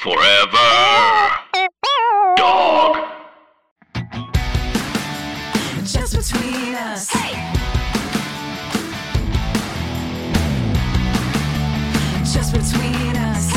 Forever. Dog. Just between us. Just between us.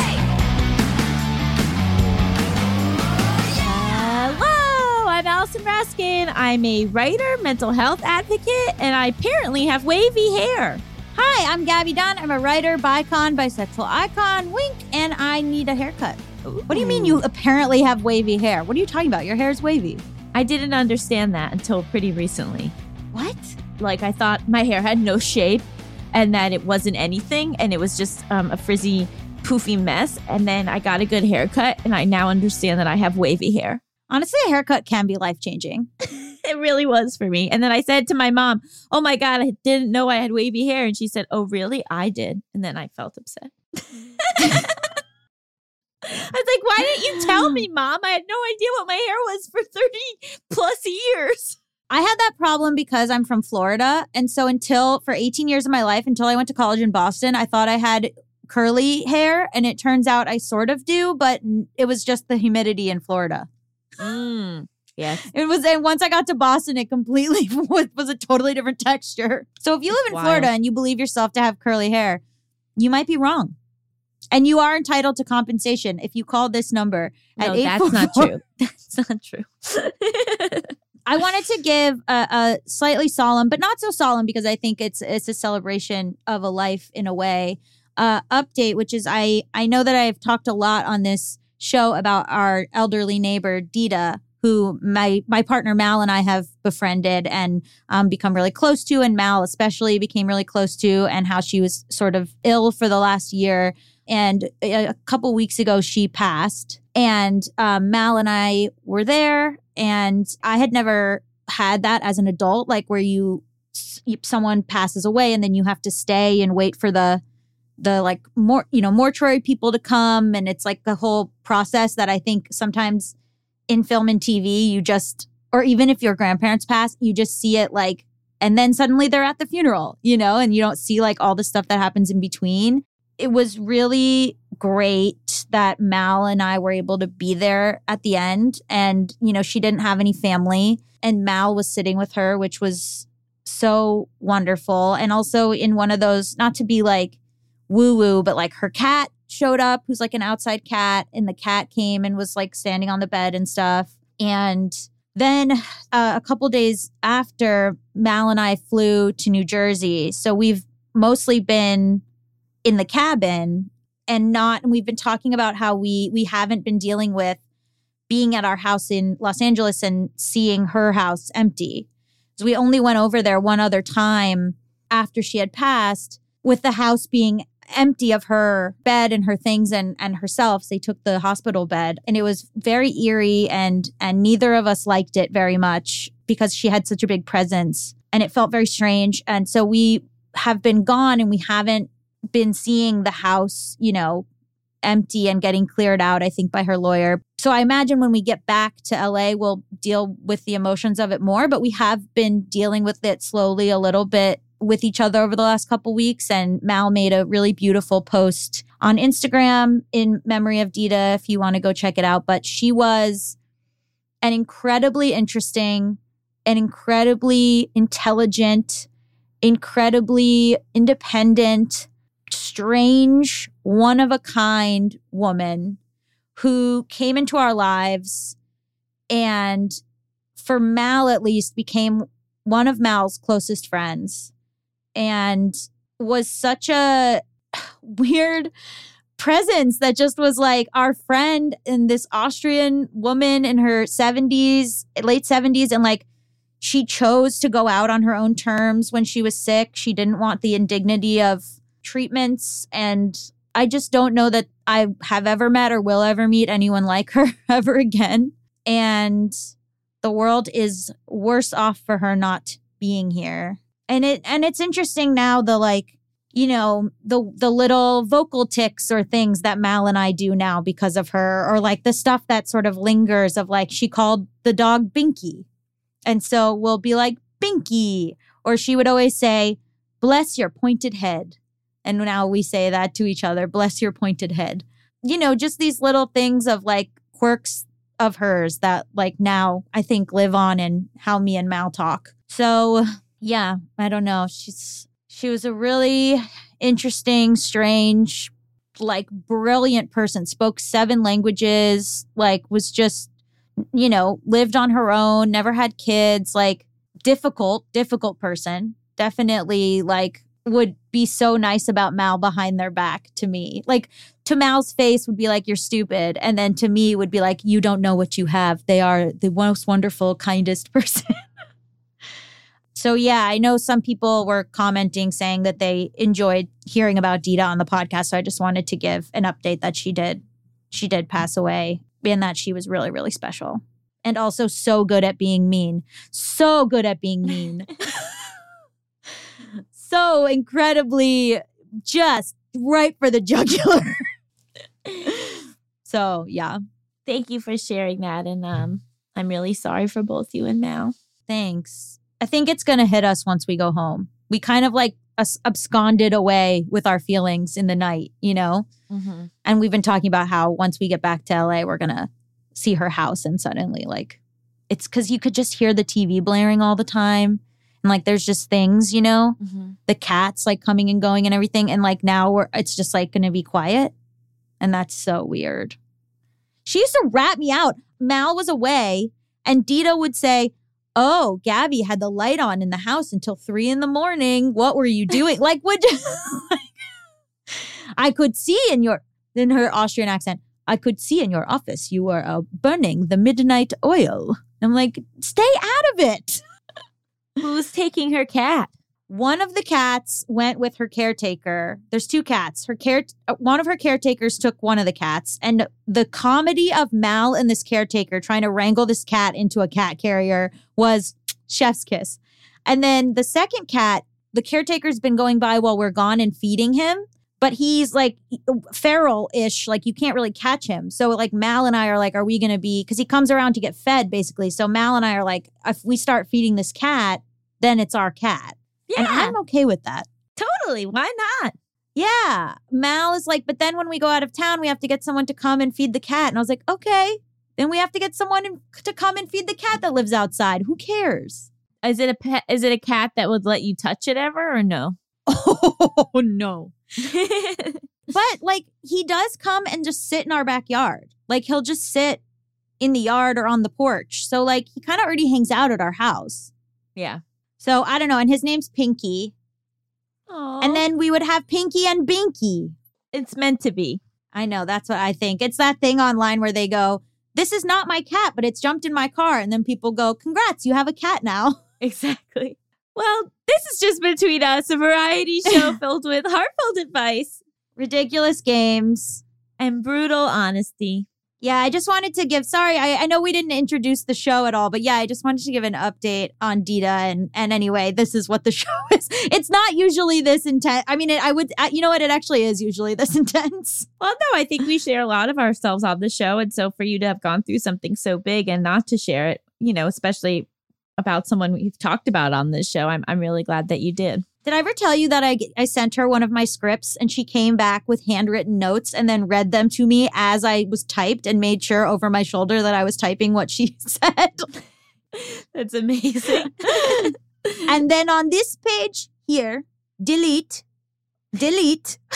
Hello, I'm Allison Raskin. I'm a writer, mental health advocate, and I apparently have wavy hair. Hi, I'm Gaby Dunn. I'm a writer, bicon, bisexual icon, wink, and I need a haircut. What do you mean you apparently have wavy hair? What are you talking about? Your hair's wavy. I didn't understand that until pretty recently. What? Like, I thought my hair had no shape and that it wasn't anything and it was just um, a frizzy, poofy mess. And then I got a good haircut and I now understand that I have wavy hair. Honestly, a haircut can be life changing. It really was for me. And then I said to my mom, Oh my God, I didn't know I had wavy hair. And she said, Oh, really? I did. And then I felt upset. I was like, Why didn't you tell me, mom? I had no idea what my hair was for 30 plus years. I had that problem because I'm from Florida. And so until for 18 years of my life, until I went to college in Boston, I thought I had curly hair. And it turns out I sort of do, but it was just the humidity in Florida. Mm, yes. It was, and once I got to Boston, it completely was, was a totally different texture. So if you live in. Florida and you believe yourself to have curly hair, you might be wrong. And you are entitled to compensation if you call this number at No, that's not true. That's not true. I wanted to give a, a slightly solemn, but not so solemn because I think it's it's a celebration of a life in a way. Uh, update, which is I I know that I've talked a lot on this show about our elderly neighbor Dita, who my my partner Mal and I have befriended and um, become really close to, and Mal especially became really close to, and how she was sort of ill for the last year. And a a couple weeks ago, she passed. And um, Mal and I were there, and I had never had that as an adult, like where you- someone passes away and then you have to stay and wait for the the like more you know mortuary people to come, and it's like the whole process that I think sometimes in film and TV you just or even if your grandparents pass, you just see it like and then suddenly they're at the funeral, you know, and you don't see like all the stuff that happens in between. It was really great that Mal and I were able to be there at the end. And, you know, she didn't have any family, and Mal was sitting with her, which was so wonderful. And also in one of those, not to be like woo woo, but like her cat showed up, who's like an outside cat, and the cat came and was like standing on the bed and stuff. And then uh, a couple days after, Mal and I flew to New Jersey. So we've mostly been in the cabin and not and we've been talking about how we we haven't been dealing with being at our house in Los Angeles and seeing her house empty. So we only went over there one other time after she had passed with the house being empty of her bed and her things and and herself. So they took the hospital bed and it was very eerie and and neither of us liked it very much because she had such a big presence and it felt very strange. And so we have been gone and we haven't been seeing the house, you know, empty and getting cleared out, I think, by her lawyer. So I imagine when we get back to LA, we'll deal with the emotions of it more, but we have been dealing with it slowly a little bit with each other over the last couple weeks. And Mal made a really beautiful post on Instagram in memory of Dita, if you want to go check it out. But she was an incredibly interesting, an incredibly intelligent, incredibly independent, strange, one of a kind woman who came into our lives and for Mal at least became one of Mal's closest friends and was such a weird presence that just was like our friend and this Austrian woman in her 70s, late 70s and like she chose to go out on her own terms when she was sick. She didn't want the indignity of treatments and I just don't know that I have ever met or will ever meet anyone like her ever again. And the world is worse off for her not being here. And it and it's interesting now the like you know the the little vocal ticks or things that Mal and I do now because of her or like the stuff that sort of lingers of like she called the dog Binky. And so we'll be like Binky or she would always say bless your pointed head. And now we say that to each other bless your pointed head. You know, just these little things of like quirks of hers that like now I think live on in how me and Mal talk. So yeah, I don't know. She's she was a really interesting, strange, like brilliant person. Spoke seven languages, like was just you know, lived on her own, never had kids, like difficult, difficult person. Definitely like would be so nice about Mal behind their back to me. Like to Mal's face would be like, you're stupid. And then to me would be like, you don't know what you have. They are the most wonderful, kindest person. so yeah, I know some people were commenting saying that they enjoyed hearing about Dita on the podcast. So I just wanted to give an update that she did. She did pass away and that she was really, really special. And also so good at being mean. So good at being mean. so incredibly just right for the jugular. so yeah, Thank you for sharing that. And um, I'm really sorry for both you and Mal. thanks. I think it's gonna hit us once we go home. We kind of like absconded away with our feelings in the night, you know? Mm-hmm. And we've been talking about how once we get back to LA, we're gonna see her house and suddenly like it's because you could just hear the TV blaring all the time. And like there's just things, you know, Mm-hmm. the cats like coming and going and everything. And like now we're it's just like gonna be quiet. And that's so weird. She used to rat me out. Mal was away, and Dita would say, Oh, Gaby had the light on in the house until three in the morning. What were you doing? like, would you I could see in your in her Austrian accent, I could see in your office you were uh, burning the midnight oil. I'm like, stay out of it. Who's taking her cat? One of the cats went with her caretaker. There's two cats. Her care uh, one of her caretakers took one of the cats, and the comedy of Mal and this caretaker trying to wrangle this cat into a cat carrier was chef's kiss. And then the second cat, the caretaker's been going by while we're gone and feeding him, but he's like feral-ish, like you can't really catch him. So like Mal and I are like, are we gonna be because he comes around to get fed basically. So Mal and I are like, if we start feeding this cat, then it's our cat. Yeah, And I'm okay with that. totally. Why not? Yeah. Mal is like, but then when we go out of town, we have to get someone to come and feed the cat. And I was like, okay. Then we have to get someone to come and feed the cat that lives outside. Who cares? Is it a pet? Is it a cat that would let you touch it ever or no? Oh, no. But like, he does come and just sit in our backyard. Like, he'll just sit in the yard or on the porch. So, like, he kind of already hangs out at our house. yeah. So, I don't know. And his name's Pinky. Aww. And then we would have Pinky and Binky. it's meant to be. I know. That's what I think. It's that thing online where they go, This is not my cat, but it's jumped in my car. And then people go, Congrats, you have a cat now. Exactly. Well, this is just between us, a variety show filled with heartfelt advice Ridiculous games. and brutal honesty. Yeah, I just wanted to give sorry, I, I know we didn't introduce the show at all, but yeah, I just wanted to give an update on Dita and and anyway, this is what the show is. It's not usually this intense. I mean, it, I would uh, you know what, it actually is usually this intense. Well, no, I think we share a lot of ourselves on the show. And so for you to have gone through something so big and not to share it, you know, especially about someone we've talked about on this show, I'm, I'm really glad that you did. Did I ever tell you that I, I sent her one of my scripts and she came back with handwritten notes and then read them to me as I was typed and made sure over my shoulder that I was typing what she said? That's amazing. and then on this page here, delete, delete.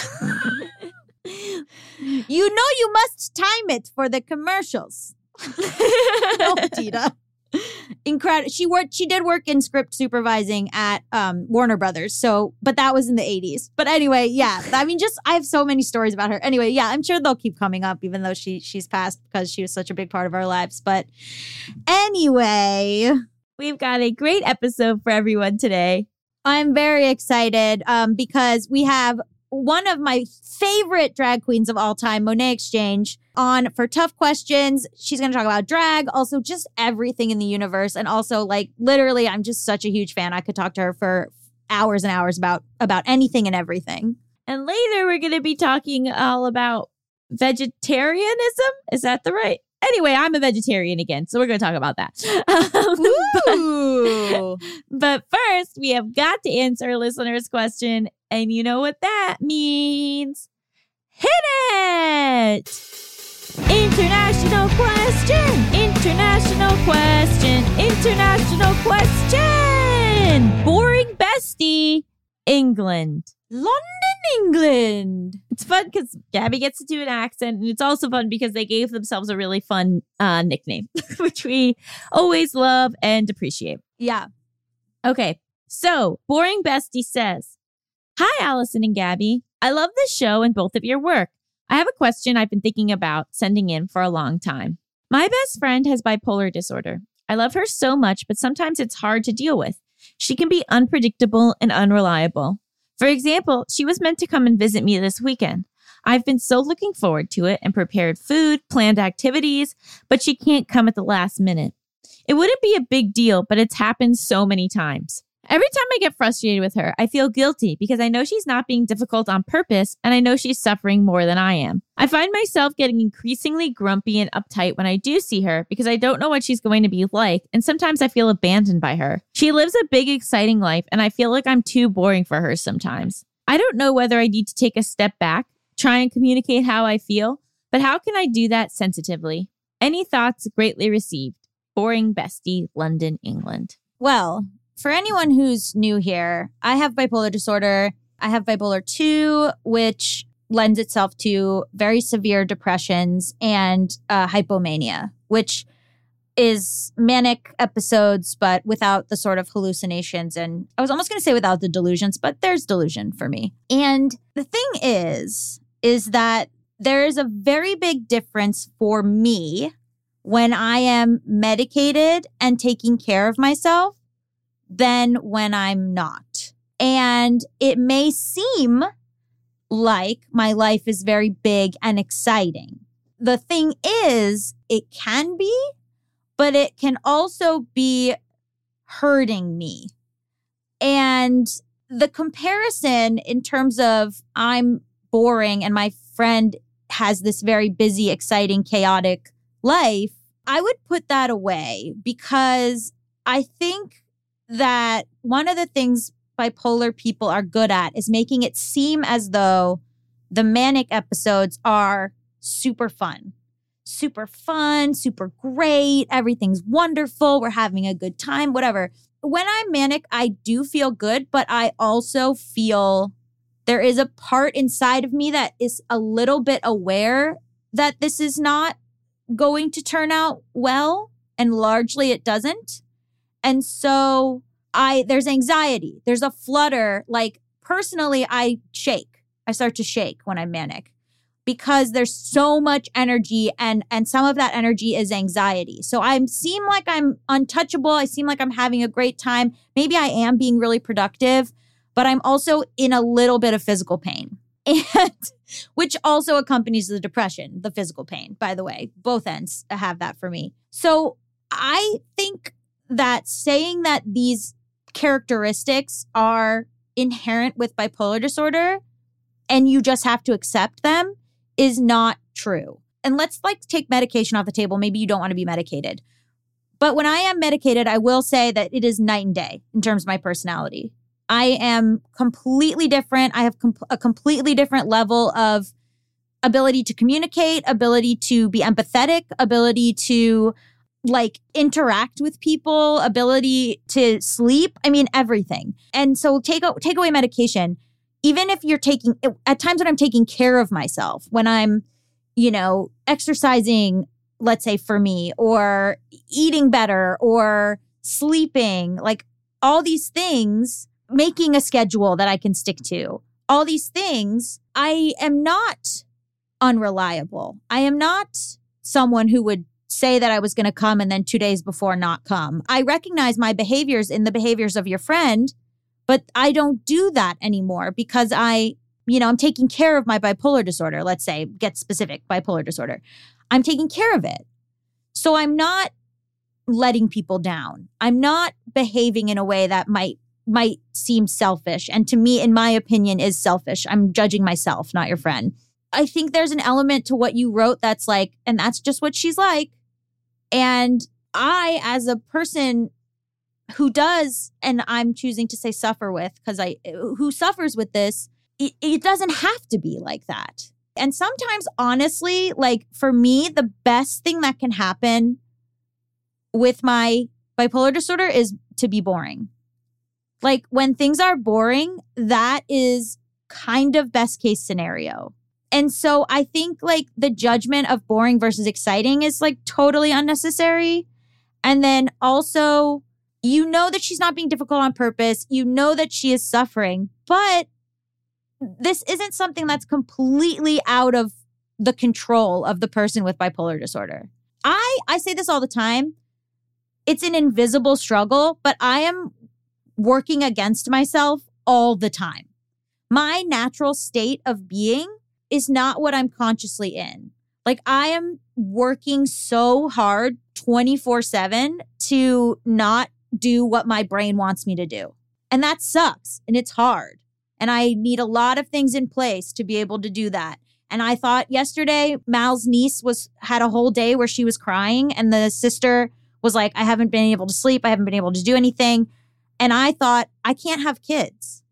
You know you must time it for the commercials. no, Dita. Incredible. She worked. She did work in script supervising at um, Warner Brothers. So, but that was in the eighties. But anyway, yeah. I mean, just I have so many stories about her. Anyway, yeah. I'm sure they'll keep coming up, even though she she's passed because she was such a big part of our lives. But anyway, We've got a great episode for everyone today. I'm very excited um, because we have one of my favorite drag queens of all time, Monet X Change, on for tough questions. She's going to talk about drag, also just everything in the universe, and also like literally, I'm just such a huge fan. I could talk to her for hours and hours about about anything and everything. And later we're going to be talking all about vegetarianism. Is that the right? Anyway, I'm a vegetarian again, so we're going to talk about that. but, Ooh. but first, we have got to answer a listener's question, and you know what that means. Hit it! International question! International question! International question! Boring bestie, England. London, England. It's fun because Gaby gets to do an accent, and it's also fun because they gave themselves a really fun uh, nickname, which we always love and appreciate. Yeah. Okay, so Boring Bestie says, Hi, Allison and Gaby. I love this show and both of your work. I have a question I've been thinking about sending in for a long time. My best friend has bipolar disorder. I love her so much, but sometimes it's hard to deal with. She can be unpredictable and unreliable. For example, she was meant to come and visit me this weekend. I've been so looking forward to it and prepared food, planned activities, but she can't come at the last minute. It wouldn't be a big deal, but it's happened so many times. Every time I get frustrated with her, I feel guilty because I know she's not being difficult on purpose and I know she's suffering more than I am. I find myself getting increasingly grumpy and uptight when I do see her because I don't know what she's going to be like, and sometimes I feel abandoned by her. She lives a big, exciting life, and I feel like I'm too boring for her sometimes. I don't know whether I need to take a step back, try and communicate how I feel, but how can I do that sensitively? Any thoughts greatly received. Boring Bestie, London, England. Well, for anyone who's new here, I have bipolar disorder. I have bipolar 2, which lends itself to very severe depressions and uh, hypomania, which is manic episodes, but without the sort of hallucinations. And I was almost going to say without the delusions, but there's delusion for me. And the thing is, is that there is a very big difference for me when I am medicated and taking care of myself than when I'm not. And it may seem like my life is very big and exciting. The thing is, it can be, but it can also be hurting me. And the comparison in terms of I'm boring and my friend has this very busy, exciting, chaotic life, I would put that away because I think that one of the things bipolar people are good at is making it seem as though the manic episodes are super fun. Super fun, super great. Everything's wonderful. We're having a good time, whatever. When I'm manic, I do feel good, but I also feel there is a part inside of me that is a little bit aware that this is not going to turn out well. And largely it doesn't. And so I there's anxiety, there's a flutter. Like personally, I shake. I start to shake when I'm manic because there's so much energy and and some of that energy is anxiety. So I seem like I'm untouchable. I seem like I'm having a great time. Maybe I am being really productive, but I'm also in a little bit of physical pain. And which also accompanies the depression, the physical pain, by the way. Both ends have that for me. So I think that saying that these characteristics are inherent with bipolar disorder and you just have to accept them is not true. And let's like take medication off the table. Maybe you don't want to be medicated. But when I am medicated, I will say that it is night and day in terms of my personality. I am completely different. I have a completely different level of ability to communicate, ability to be empathetic, ability to like interact with people, ability to sleep. I mean, everything. And so take take away medication. Even if you're taking at times when I'm taking care of myself, when I'm, you know, exercising, let's say for me, or eating better, or sleeping, like all these things, making a schedule that I can stick to. All these things, I am not unreliable. I am not someone who would say that I was going to come and then two days before not come. I recognize my behaviors in the behaviors of your friend, but I don't do that anymore because I you know, I'm taking care of my bipolar disorder. Let's say, get specific bipolar disorder. I'm taking care of it. So I'm not letting people down. I'm not behaving in a way that might might seem selfish and to me in my opinion is selfish. I'm judging myself, not your friend. I think there's an element to what you wrote that's like and that's just what she's like. And I as a person who does and I'm choosing to say suffer with because I who suffers with this, it, it doesn't have to be like that. And sometimes honestly, like for me the best thing that can happen with my bipolar disorder is to be boring. Like when things are boring, that is kind of best case scenario. And so I think like the judgment of boring versus exciting is like totally unnecessary. And then also, you know that she's not being difficult on purpose. You know that she is suffering, but this isn't something that's completely out of the control of the person with bipolar disorder. I I say this all the time it's an invisible struggle, but I am working against myself all the time. My natural state of being is not what I'm consciously in. Like I am working so hard 24 7 to not do what my brain wants me to do. And that sucks and it's hard. And I need a lot of things in place to be able to do that. And I thought yesterday Mal's niece was had a whole day where she was crying and the sister was like, I haven't been able to sleep. I haven't been able to do anything. And I thought, I can't have kids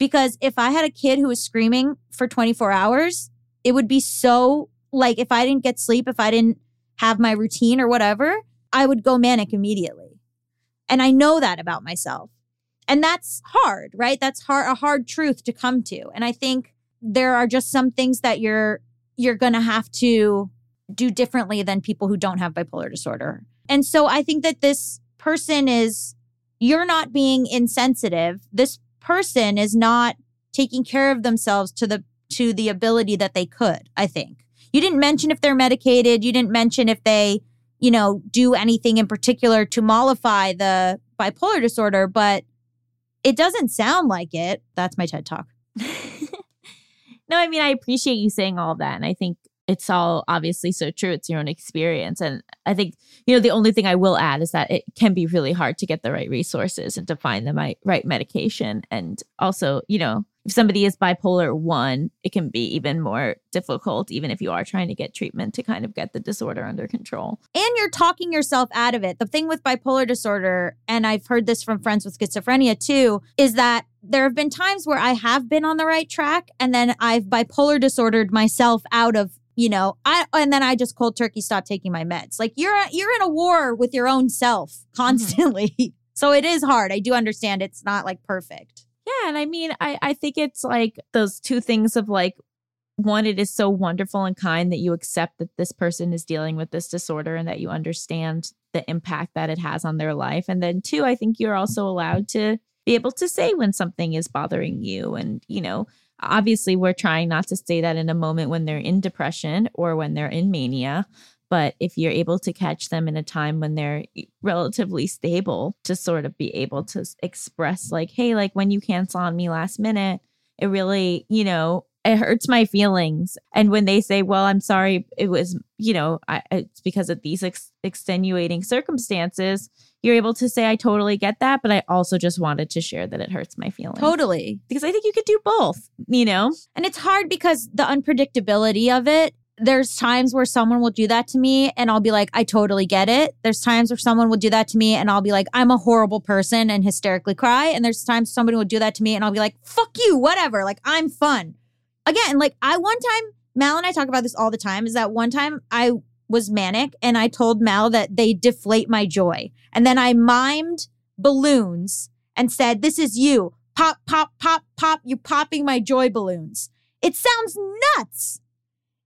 because if I had a kid who was screaming for 24 hours, it would be so like if I didn't get sleep, if I didn't have my routine or whatever, I would go manic immediately. And I know that about myself. And that's hard, right? That's hard a hard truth to come to. And I think there are just some things that you're you're going to have to do differently than people who don't have bipolar disorder. And so I think that this person is, you're not being insensitive. This person is not taking care of themselves to the to the ability that they could, I think. You didn't mention if they're medicated, you didn't mention if they, you know, do anything in particular to mollify the bipolar disorder, but it doesn't sound like it. That's my TED talk. no, I mean, I appreciate you saying all that. And I think it's all obviously so true. It's your own experience. And I think, you know, the only thing I will add is that it can be really hard to get the right resources and to find the right, medication. And also, you know, if somebody is bipolar one, it can be even more difficult, even if you are trying to get treatment to kind of get the disorder under control. And you're talking yourself out of it. The thing with bipolar disorder, and I've heard this from friends with schizophrenia too, is that there have been times where I have been on the right track and then I've bipolar disordered myself out of you know i and then i just cold turkey stopped taking my meds like you're you're in a war with your own self Mm-hmm. constantly mm-hmm. so it is hard i do understand it's not like perfect yeah and i mean i i think it's like those two things of like one it is so wonderful and kind that you accept that this person is dealing with this disorder and that you understand the impact that it has on their life and then two i think you're also allowed to be able to say when something is bothering you and you know obviously we're trying not to say that in a moment when they're in depression or when they're in mania but if you're able to catch them in a time when they're relatively stable to sort of be able to express like hey like when you cancel on me last minute it really you know it hurts my feelings and when they say well i'm sorry it was you know I, it's because of these ex- extenuating circumstances you're able to say i totally get that but i also just wanted to share that it hurts my feelings totally because i think you could do both you know and it's hard because the unpredictability of it there's times where someone will do that to me and I'll be like, I totally get it. There's times where someone will do that to me and I'll be like, I'm a horrible person and hysterically cry. And there's times somebody will do that to me and I'll be like, fuck you, whatever. Like, I'm fun. Again, like, I one time, Mal and I talk about this all the time, is that one time I was manic and I told Mal that they deflate my joy. And then I mimed balloons and said, This is you. Pop, pop, pop, pop. You're popping my joy balloons. It sounds nuts.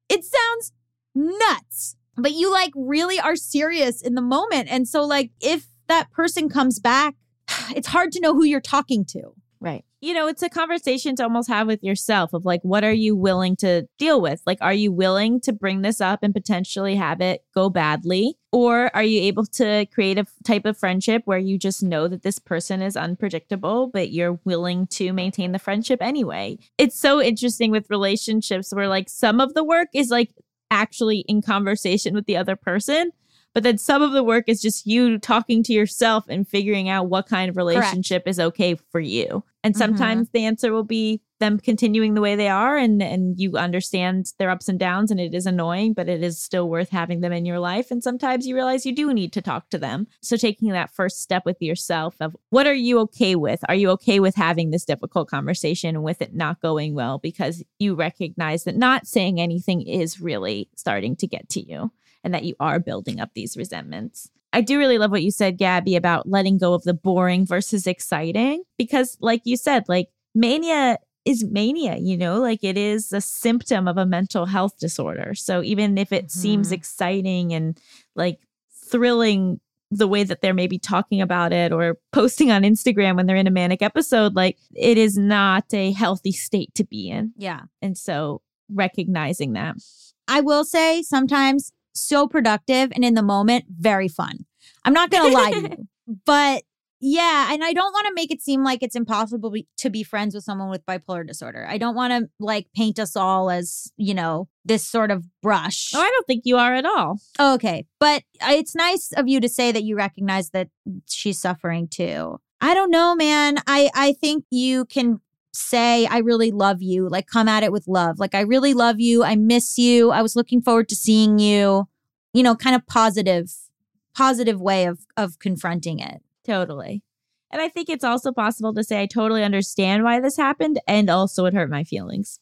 It sounds nuts. But you like really are serious in the moment. And so, like, if that person comes back, it's hard to know who you're talking to. Right. You know, it's a conversation to almost have with yourself of like, what are you willing to deal with? Like, are you willing to bring this up and potentially have it go badly? Or are you able to create a type of friendship where you just know that this person is unpredictable, but you're willing to maintain the friendship anyway? It's so interesting with relationships where, like, some of the work is like actually in conversation with the other person, but then some of the work is just you talking to yourself and figuring out what kind of relationship is okay for you. And mm-hmm. sometimes the answer will be them continuing the way they are and and you understand their ups and downs and it is annoying but it is still worth having them in your life. And sometimes you realize you do need to talk to them. So taking that first step with yourself of what are you okay with? Are you okay with having this difficult conversation and with it not going well because you recognize that not saying anything is really starting to get to you and that you are building up these resentments I do really love what you said, Gaby, about letting go of the boring versus exciting. Because, like you said, like mania is mania, you know, like it is a symptom of a mental health disorder. So even if it seems Mhm. exciting and like thrilling the way that they're maybe talking about it or posting on Instagram when they're in a manic episode, like it is not a healthy state to be in. Yeah. And so recognizing that. I will say sometimes so productive and in the moment, very fun. I'm not going to lie to you, but yeah. And I don't want to make it seem like it's impossible be- to be friends with someone with bipolar disorder. I don't want to like paint us all as, you know, this sort of brush. Oh, I don't think you are at all. Okay. But uh, it's nice of you to say that you recognize that she's suffering too. I don't know, man. I, I think you can say, I really love you. Like, come at it with love. Like, I really love you. I miss you. I was looking forward to seeing you. You know, kind of positive, positive way of of confronting it. Totally. And I think it's also possible to say, I totally understand why this happened. And also, it hurt my feelings.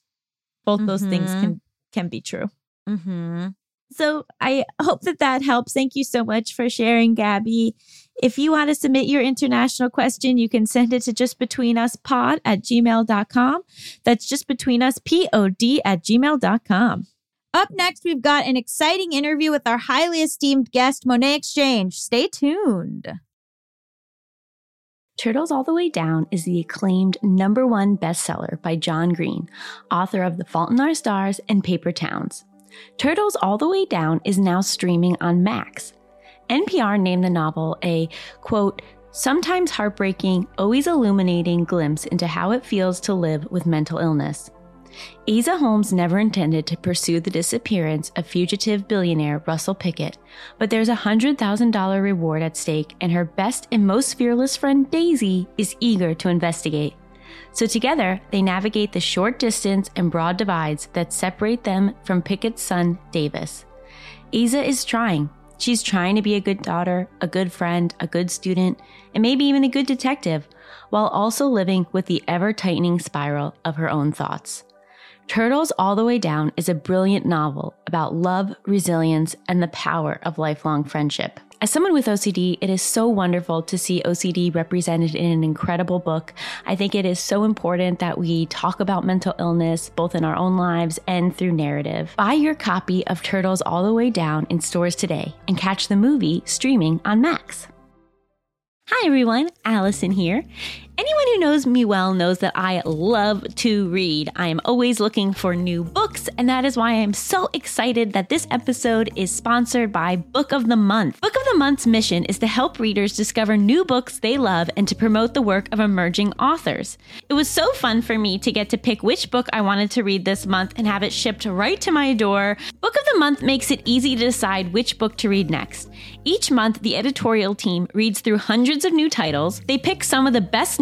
Both those things Mhm. can can be true. Mm-hmm. So I hope that that helps. Thank you so much for sharing, Gaby. If you want to submit your international question, you can send it to justbetweenuspod at gmail.com. That's just between us, P-O-D at gmail.com. Up next, we've got an exciting interview with our highly esteemed guest, Monet X Change. Stay tuned. Turtles All the Way Down is the acclaimed number one bestseller by John Green, author of The Fault in Our Stars and Paper Towns. Turtles All the Way Down is now streaming on Max. NPR named the novel a, quote, sometimes heartbreaking, always illuminating glimpse into how it feels to live with mental illness. Aza Holmes never intended to pursue the disappearance of fugitive billionaire Russell Pickett, but there's a $100,000 reward at stake, and her best and most fearless friend Daisy is eager to investigate. So together, they navigate the short distance and broad divides that separate them from Pickett's son, Davis. Asa is trying. She's trying to be a good daughter, a good friend, a good student, and maybe even a good detective, while also living with the ever tightening spiral of her own thoughts. Turtles All the Way Down is a brilliant novel about love, resilience, and the power of lifelong friendship. As someone with OCD, it is so wonderful to see OCD represented in an incredible book. I think it is so important that we talk about mental illness both in our own lives and through narrative. Buy your copy of Turtles All the Way Down in stores today and catch the movie streaming on Max. Hi everyone, Allison here. Anyone who knows me well knows that I love to read. I am always looking for new books, and that is why I am so excited that this episode is sponsored by Book of the Month. Book of the Month's mission is to help readers discover new books they love and to promote the work of emerging authors. It was so fun for me to get to pick which book I wanted to read this month and have it shipped right to my door. Book of the Month makes it easy to decide which book to read next. Each month, the editorial team reads through hundreds of new titles. They pick some of the best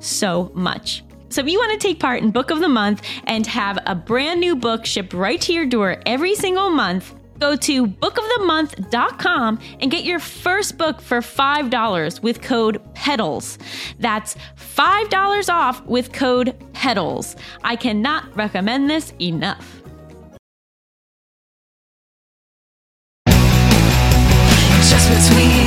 so much. So if you want to take part in Book of the Month and have a brand new book shipped right to your door every single month, go to bookofthemonth.com and get your first book for $5 with code PEDALS. That's $5 off with code PEDALS. I cannot recommend this enough. Just between.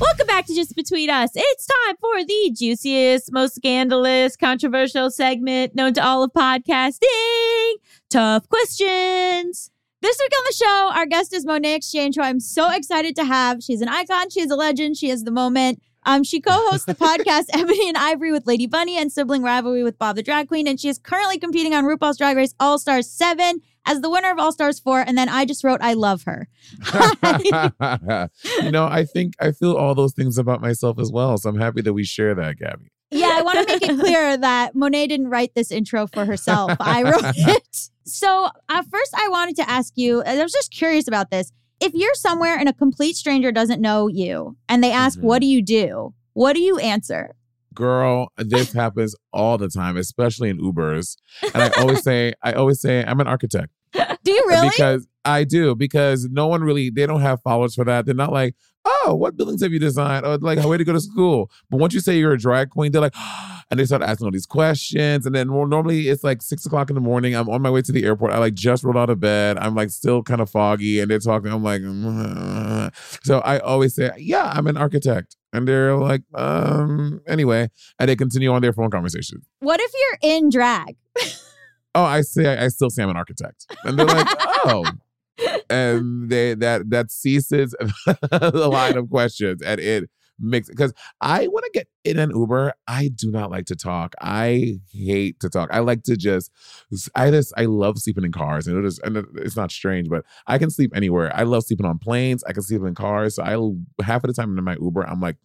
Welcome back to Just Between Us. It's time for the juiciest, most scandalous, controversial segment known to all of podcasting. Tough questions. This week on the show, our guest is Monet X Change, who I'm so excited to have. She's an icon. She's a legend. She is the moment. Um, she co-hosts the podcast Ebony and Ivory with Lady Bunny and Sibling Rivalry with Bob the Drag Queen, and she is currently competing on RuPaul's Drag Race All Stars Seven as the winner of All Stars Four. And then I just wrote, "I love her." you know, I think I feel all those things about myself as well. So I'm happy that we share that, Gaby. Yeah, I want to make it clear that Monet didn't write this intro for herself. I wrote it. So, uh, first, I wanted to ask you I was just curious about this. If you're somewhere and a complete stranger doesn't know you and they ask, Mhm. What do you do? What do you answer? Girl, this happens all the time, especially in Ubers. And I always say, I always say, I'm an architect. Do you really? Because I do, because no one really, they don't have followers for that. They're not like, oh, what buildings have you designed? Or like, where to go to school? But once you say you're a drag queen, they're like, and they start asking all these questions. And then more normally it's like six o'clock in the morning. I'm on my way to the airport. I like just rolled out of bed. I'm like still kind of foggy. And they're talking. I'm like, "Mm." so I always say, yeah, I'm an architect. And they're like, um, anyway. And they continue on their phone conversation. what if you're in drag? Oh, I say I still say I'm an architect. And they're like, oh. And they that that ceases the line of questions and it makes because I want to get in an Uber, I do not like to talk. I hate to talk. I like to just I just I love sleeping in cars and it is and it's not strange, but I can sleep anywhere. I love sleeping on planes. I can sleep in cars. So I half of the time in my Uber, I'm like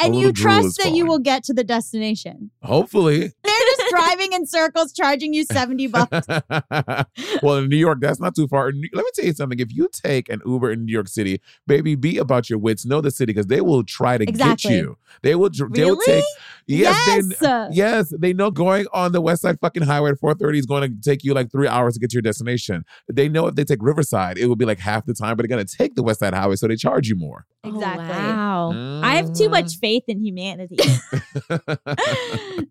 And oh, you trust that you will get to the destination. Hopefully. They're just driving in circles, charging you 70 bucks. well, in New York, that's not too far. Let me tell you something. If you take an Uber in New York City, baby, be about your wits. Know the city because they will try to Exactly. get you. They will. They will take. Yes, Yes. They, yes, they know going on the West Side fucking highway at 4:30 is going to take you like three hours to get to your destination. They know if they take Riverside, it will be like half the time, but they're gonna take the West Side highway, so they charge you more. Exactly. Oh, wow. I have too much faith in humanity.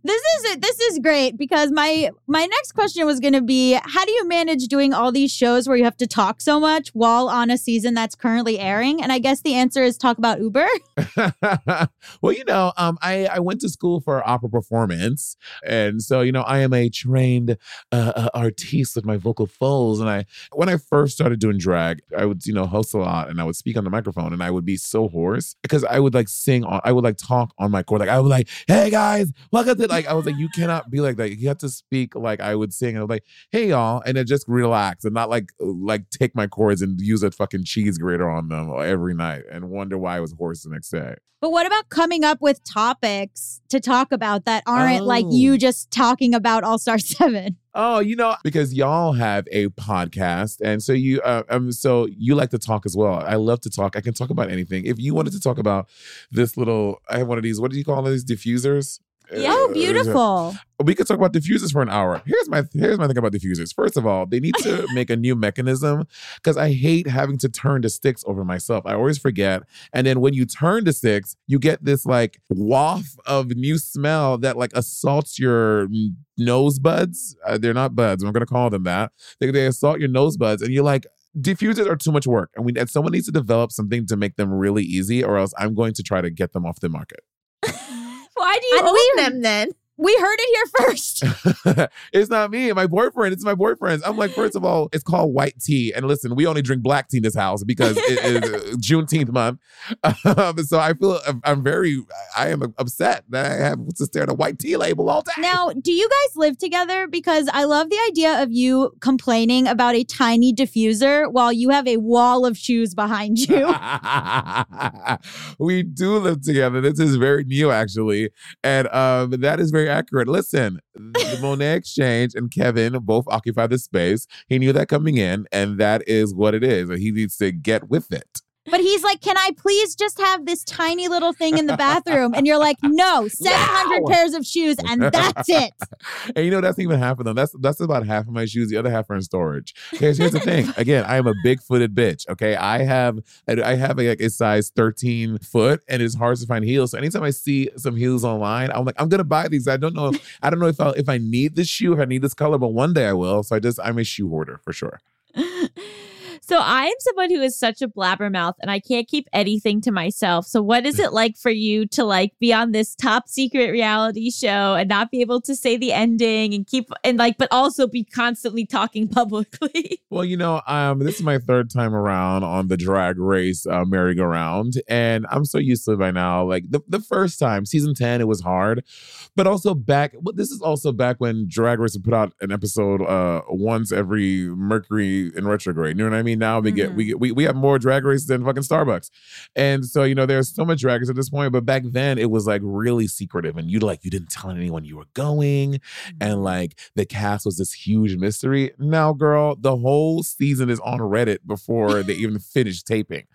this is this is great because my my next question was going to be how do you manage doing all these shows where you have to talk so much while on a season that's currently airing and i guess the answer is talk about uber well, you know, um, I, I went to school for opera performance. And so, you know, I am a trained uh, uh, artiste with my vocal folds. And I, when I first started doing drag, I would, you know, host a lot and I would speak on the microphone and I would be so hoarse because I would like sing on, I would like talk on my chord. Like, I would like, hey guys, welcome to, like, I was like, you cannot be like that. You have to speak like I would sing. And I was like, hey y'all. And then just relax and not like, like take my chords and use a fucking cheese grater on them every night and wonder why I was hoarse the next day. But what about coming up with topics to talk about that aren't like Oh. you just talking about all star 7 Oh, you know, because y'all have a podcast, and so you, uh, um, so you like to talk as well. I love to talk. I can talk about anything. If you wanted to talk about this little, I have one of these. What do you call these diffusers? Oh Uh, beautiful we could talk about diffusers for an hour. Here's my here's my thing about diffusers. First of all, they need to make a new mechanism because I hate having to turn the sticks over myself. I always forget. And then when you turn the sticks, you get this like waft of new smell that like assaults your nose buds. Uh, they're not buds. I'm gonna call them that. They, they assault your nose buds, and you're like. Diffusers are too much work, and we and someone needs to develop something to make them really easy, or else I'm going to try to get them off the market. Why do you And own we- them then? We heard it here first. it's not me, my boyfriend. It's my boyfriend's. I'm like, first of all, it's called white tea. And listen, we only drink black tea in this house because it is uh, Juneteenth month. Um, so I feel I'm, I'm very, I am upset that I have to stare at a white tea label all day. Now, do you guys live together? Because I love the idea of you complaining about a tiny diffuser while you have a wall of shoes behind you. we do live together. This is very new, actually. And um, that is very accurate. Listen, the Monet X Change and Kevin both occupy the space. He knew that coming in, and that is what it is. And he needs to get with it. But he's like, Can I please just have this tiny little thing in the bathroom? And you're like, No, 700 Wow. pairs of shoes, and that's it. and you know that's even half of them. That's that's about half of my shoes. The other half are in storage. Here's, here's the thing. Again, I am a big footed bitch. Okay, I have I have a, like a size 13 foot, and it's hard to find heels. So anytime I see some heels online, I'm like, I'm gonna buy these. I don't know. I don't know if I if I need this shoe, if I need this color, but one day I will. So I just I'm a shoe hoarder for sure. So I am someone who is such a blabbermouth and I can't keep anything to myself. So what is it like for you to like be on this top secret reality show and not be able to say the ending and keep and like but also be constantly talking publicly? Well, you know, um, this is my third time around on the drag race uh, merry-go-round, and I'm so used to it by now. Like the, the first time, season 10, it was hard, but also back, well, this is also back when Drag Race would put out an episode uh, once every Mercury in retrograde. You know what I mean? Now we get, we mm-hmm. get, we, we have more drag races than fucking Starbucks. And so, you know, there's so much drag race at this point, but back then it was like really secretive and you like, you didn't tell anyone you were going and mm-hmm. like the cast was this huge mystery. Now, girl, the whole season is on Reddit before they even finish taping.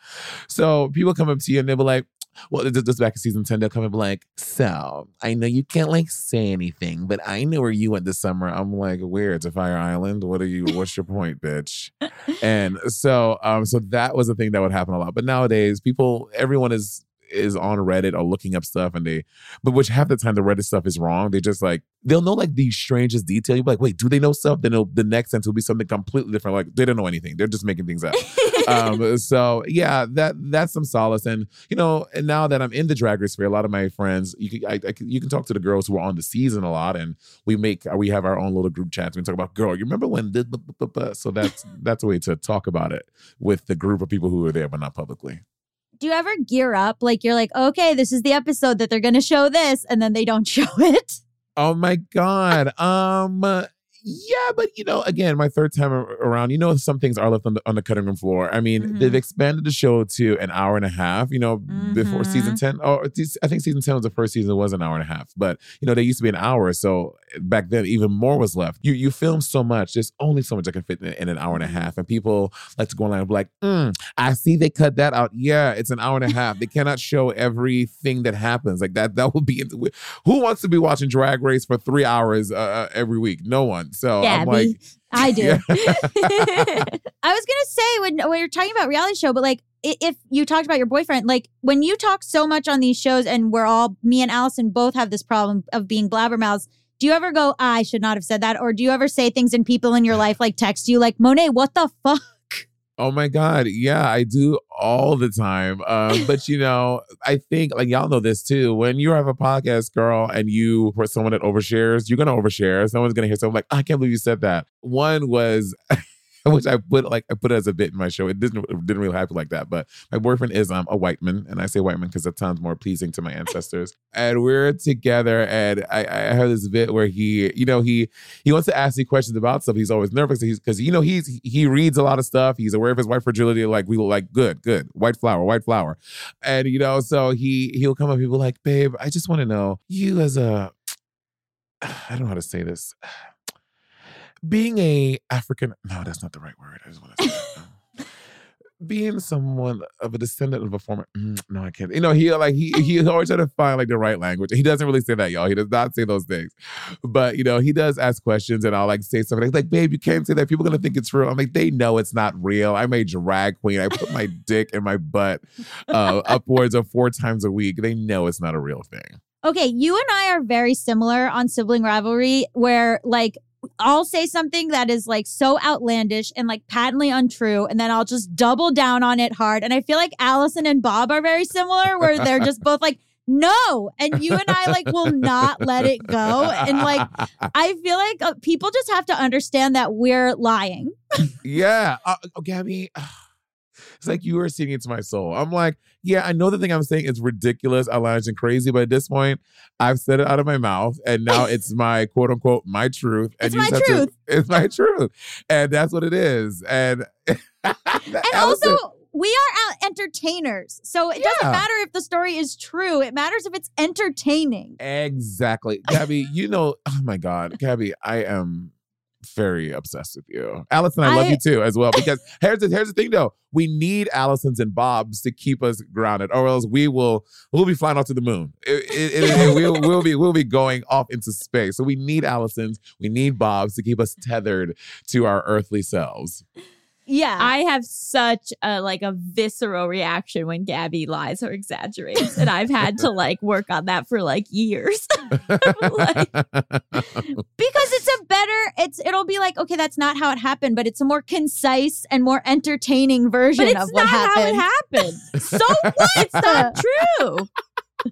So people come up to you and they'll be like, well, this this back in season 10, they'll come and be like, So, I know you can't like say anything, but I know where you went this summer. I'm like, Where? To Fire Island? What are you, what's your point, bitch? and so, um, so that was a thing that would happen a lot. But nowadays, people, everyone is is on Reddit or looking up stuff and they but which half the time the Reddit stuff is wrong. They just like they'll know like the strangest detail. You'll be like, wait, do they know stuff? Then it'll, the next sentence will be something completely different. Like they don't know anything. They're just making things up. um, so yeah, that that's some solace. And you know, and now that I'm in the drag race sphere, a lot of my friends, you can I, I you can talk to the girls who are on the season a lot, and we make we have our own little group chats. We talk about, girl, you remember when? Did, so that's that's a way to talk about it with the group of people who are there, but not publicly. Do you ever gear up? Like you're like, okay, this is the episode that they're gonna show this, and then they don't show it. Oh my god. Um yeah, but you know, again, my third time around, you know, some things are left on the on the cutting room floor. I mean, Mhm. they've expanded the show to an hour and a half. You know, before Mhm. season ten, or I think season ten was the first season. It was an hour and a half, but you know, they used to be an hour. So back then, even more was left. You you film so much. There's only so much that can fit in, in an hour and a half, and people like to go online and be like, mm, "I see they cut that out." Yeah, it's an hour and a half. they cannot show everything that happens like that. That would be who wants to be watching Drag Race for three hours uh, uh, every week? No one. So I'm Gaby. like, I do. Yeah. I was gonna say when when you're talking about reality show, but like if you talked about your boyfriend, like when you talk so much on these shows, and we're all me and Allison both have this problem of being blabbermouths. Do you ever go, I should not have said that, or do you ever say things and people in your life like text you like Monet, what the fuck? Oh my God. Yeah, I do all the time. Um, but you know, I think like y'all know this too. When you have a podcast, girl, and you for someone that overshares, you're gonna overshare. Someone's gonna hear something like, I can't believe you said that. One was which I put like I put it as a bit in my show. It didn't it didn't really happen like that. But my boyfriend is um a white man, and I say white man because that sounds more pleasing to my ancestors. and we're together, and I I have this bit where he, you know, he he wants to ask me questions about stuff. He's always nervous because you know he's he reads a lot of stuff. He's aware of his white fragility. Like we were like good, good, white flower, white flower, and you know, so he he'll come up. People like, babe, I just want to know you as a I don't know how to say this. Being a African, no, that's not the right word. I just want to say. that. Being someone of a descendant of a former, mm, no, I can't. You know, he like he he always try to find like the right language. He doesn't really say that, y'all. He does not say those things, but you know, he does ask questions, and I'll like say something like, "Babe, you can't say that. People gonna think it's real." I'm like, they know it's not real. I'm a drag queen. I put my dick in my butt uh, upwards of four times a week. They know it's not a real thing. Okay, you and I are very similar on sibling rivalry, where like I'll say something that is like so outlandish and like patently untrue, and then I'll just double down on it hard. And I feel like Allison and Bob are very similar, where they're just both like, no. And you and I like will not let it go. And like, I feel like uh, people just have to understand that we're lying. yeah. Uh, Gaby, it's like you are seeing into my soul. I'm like, yeah, I know the thing I'm saying is ridiculous, outlandish, and crazy, but at this point, I've said it out of my mouth, and now it's my quote unquote my truth. And It's you my have to- truth. it's my truth, and that's what it is. And And Allison- also, we are out entertainers. So it doesn't matter if the story is true, it matters if it's entertaining. Exactly. Gaby, you know, oh my God, Gaby, I am very obsessed with you. Allison, I, love you too as well. Because here's the here's the thing though. We need Allisons and Bobs to keep us grounded, or else we will we'll be flying off to the moon. It- it- it- we'll, we'll be we'll be going off into space. So we need Allisons, we need Bobs to keep us tethered to our earthly selves. Yeah. I have such a like a visceral reaction when Gaby lies or exaggerates, and I've had to like work on that for like years. Like- because it's a better it's it'll be like okay that's not how it happened but it's a more concise and more entertaining version but it's of what not how it happened happened. so what It's not true. who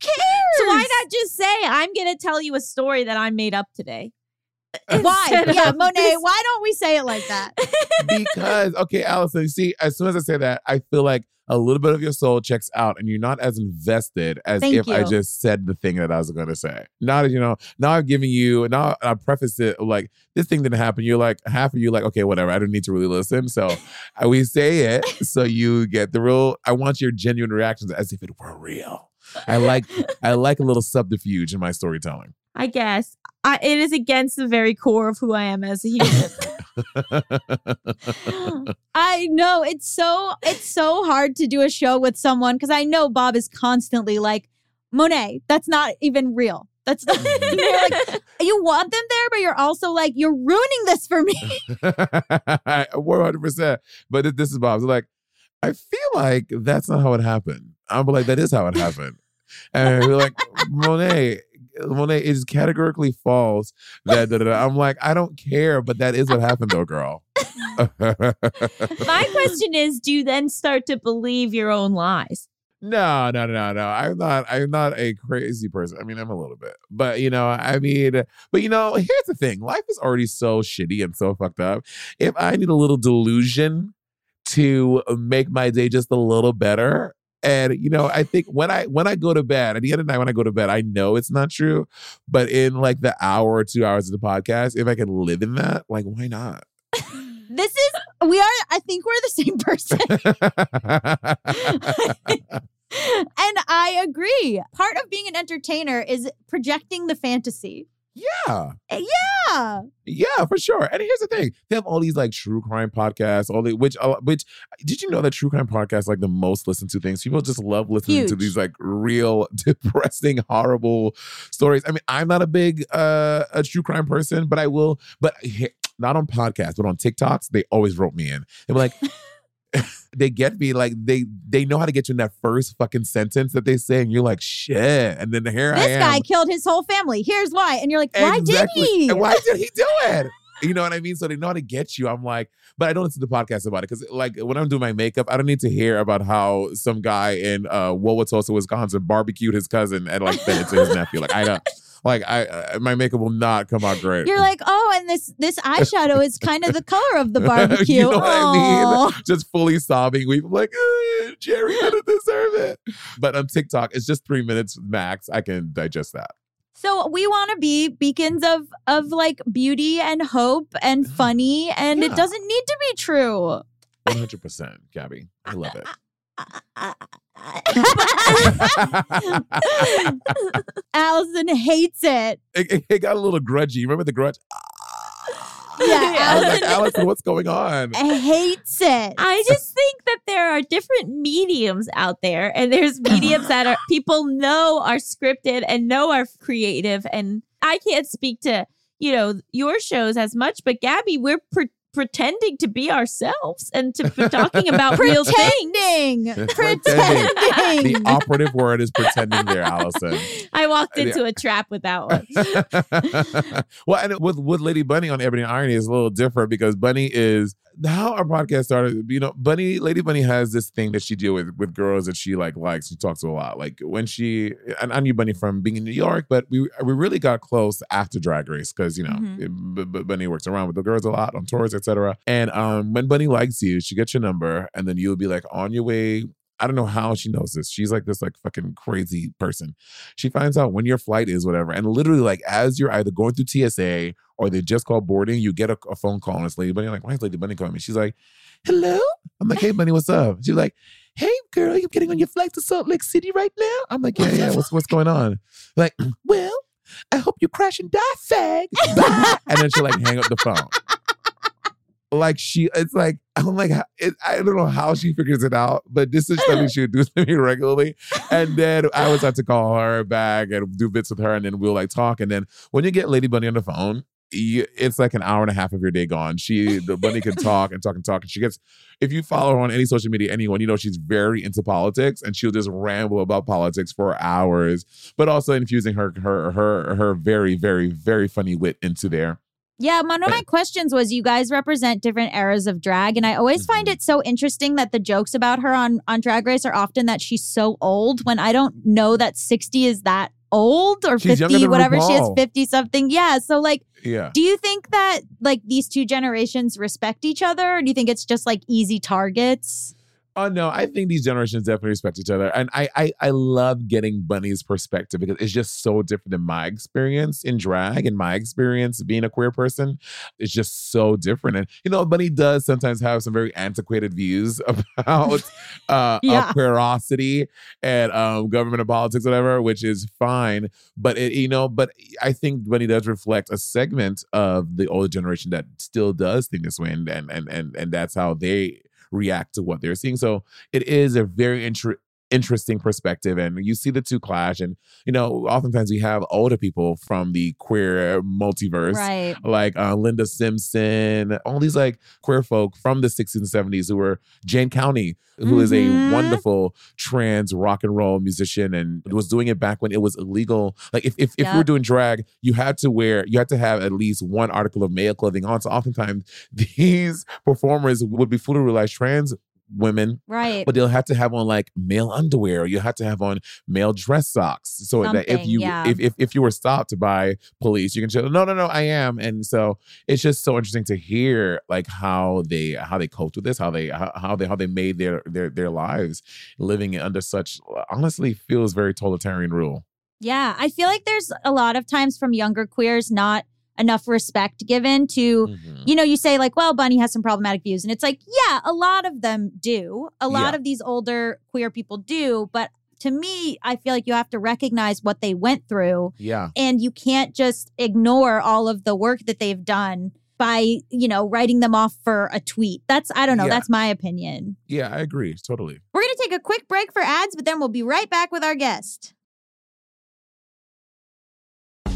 cares So why not just say I'm going to tell you a story that I made up today? Why yeah of monet why don't we say it like that because okay, Allison, you see, as soon as I say that, I feel like a little bit of your soul checks out and you're not as invested as Thank if I just said the thing that I was gonna say. Now that you know, now I've given you now I preface it like this thing didn't happen. You're like half of you like, okay, whatever, I don't need to really listen. So I uh, we say it so you get the real I want your genuine reactions as if it were real. I like I like a little subterfuge in my storytelling. I guess I, it is against the very core of who I am as a human. i know it's so it's so hard to do a show with someone because i know bob is constantly like monet that's not even real that's not like you want them there but you're also like you're ruining this for me One hundred percent. But this is Bob's. Like, I feel like that's not how it happened. I'm like, that is how it happened. And we're like, Monet, Monet is categorically false. That, da, da, da. I'm like, I don't care, but that is what happened, though, girl. My question is do you then start to believe your own lies? No, no, no, no. I'm not. I'm not a crazy person. I mean, I'm a little bit, but you know, I mean, but you know, here's the thing: life is already so shitty and so fucked up. If I need a little delusion to make my day just a little better, and you know, I think when I when I go to bed at the end of the night, when I go to bed, I know it's not true, but in like the hour or two hours of the podcast, if I can live in that, like, why not? this is we are i think we're the same person. And i agree. Part of being an entertainer is projecting the fantasy yeah. yeah Yeah, for sure. And here's the thing: they have all these like true crime podcasts, all the which, uh, which did you know that true crime podcasts like the most listened to things? People just love listening to these like real depressing, horrible stories. I mean, I'm not a big uh a true crime person, but I will. But not on podcasts, but on TikToks, they always wrote me in. They're like. They get me like they they know how to get you in that first fucking sentence that they say, and you're like shit. And then here I this am. guy killed his whole family here's why and you're like why Exactly. did he And why did he do it? You know what I mean? So they know how to get you. I'm like, but I don't listen to podcasts about it because, like, when I'm doing my makeup, I don't need to hear about how some guy in uh, Wauwatosa, Wisconsin, barbecued his cousin and like fed it to his nephew. Like, I don't. Like I, uh, my makeup will not come out great. you're like oh and this this eyeshadow is kind of the color of the barbecue you know what I mean? Just fully sobbing. We've like, "Eh, Jerry didn't deserve it. But on TikTok, it's just three minutes max. I can digest that. So we want to be beacons of of like beauty and hope and funny, and Yeah. it doesn't need to be true. One hundred percent, Gaby. I love it. Allison hates it. it, it- it got a little grudgy. Remember the grudge? Yeah, I was like, Allison Allison, what's going on? I hates it. I just think that there are different mediums out there, and there's mediums that are people know are scripted and know are creative. And I can't speak to you know your shows as much, but Gaby, we're pre- pretending to be ourselves and to be talking about real things. pretending, Pretending. The operative word is pretending there, Allison. I walked uh, Yeah. into a trap with that one. well, and with with Lady Bunny on Ebony Irony is a little different because Bunny is how our podcast started, you know, Bunny, Lady Bunny has this thing that she deal with with girls that she like likes. She talks to a lot. Like when she, and I knew Bunny from being in New York, but we we really got close after Drag Race because you know Mhm. it- B- B- Bunny works around with the girls a lot on tours, etc. And um, when Bunny likes you, she gets your number, and then you'll be like on your way. I don't know how she knows this. She's like this like fucking crazy person. She finds out when your flight is, whatever, and literally like as you're either going through TSA or they just call boarding, you get a, a phone call and it's Lady Bunny. I'm like, why is Lady Bunny calling me? She's like, hello. I'm like, hey Bunny, what's up? She's like, hey girl, you getting on your flight to Salt Lake City right now? I'm like, yeah, yeah. What's what's going on? Like, well, I hope you crash and die, fag. And then she like hang up the phone. Like she, it's like I'm like it, I don't know how she figures it out, but this is something she would do to me regularly. And then I always have to call her back and do bits with her, and then we'll like talk. And then when you get Lady Bunny on the phone, you, it's like an hour and a half of your day gone. She, the bunny can talk and talk and talk. And she gets, if you follow her on any social media, anyone, you know, she's very into politics and she'll just ramble about politics for hours, but also infusing her, her, her, her very, very, very funny wit into there. Yeah, one of my questions was you guys represent different eras of drag and I always find Mhm. it so interesting that the jokes about her on on Drag Race are often that she's so old when I don't know that 60 is that old or She's 50 than whatever she is 50 something. Yeah, so like Yeah. do you think that like these two generations respect each other or do you think it's just like easy targets? Oh no, I think these generations definitely respect each other, and I, I I love getting Bunny's perspective because it's just so different than my experience in drag and my experience being a queer person. It's just so different, and you know, Bunny does sometimes have some very antiquated views about uh, Yeah. queerosity and um, government and politics, whatever, which is fine. But it, you know, but I think Bunny does reflect a segment of the older generation that still does think this way, and and and and, and that's how they react to what they're seeing. So it is a very inter- interesting perspective and you see the two clash and you know oftentimes we have older people from the queer multiverse Right. like uh, Linda Simpson, all these like queer folk from the 60s and 70s who were Jane County, who is Mhm. a wonderful trans rock and roll musician and was doing it back when it was illegal. Like if, if, if you were doing drag, you had to wear, you had to have at least one article of male clothing on. So oftentimes these performers would be fully realized trans women Right. but they'll have to have on like male underwear or you have to have on male dress socks so that if you yeah. if, if if you were stopped by police you can say no no no i am and so it's just so interesting to hear like how they how they coped with this how they how, how they how they made their their their lives living under such honestly feels very totalitarian rule Yeah, I feel like there's a lot of times from younger queers not enough respect given to Mhm. you know, you say like, well, Bunny has some problematic views. And it's like, yeah, a lot of them do. A lot Yeah. of these older queer people do. But to me, I feel like you have to recognize what they went through yeah and you can't just ignore all of the work that they've done by, you know, writing them off for a tweet. That's, I don't know, Yeah. that's my opinion. yeah i agree totally We're going to take a quick break for ads, but then we'll be right back with our guest.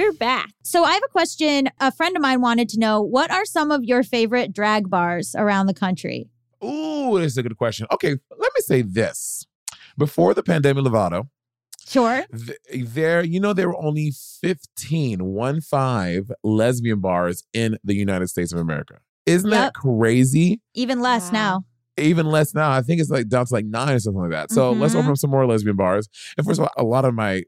we're back. So I have a question. A friend of mine wanted to know what are some of your favorite drag bars around the country? Ooh, that's a good question. Okay, let me say this. Before the pandemic, Lovato, Sure. th- there, you know, there were only 15, one five lesbian bars in the United States of America. Isn't that crazy? Even less Wow. now. Even less now. I think it's like down to like nine or something like that. So let's Mhm. open up some more lesbian bars. And first of all, a lot of my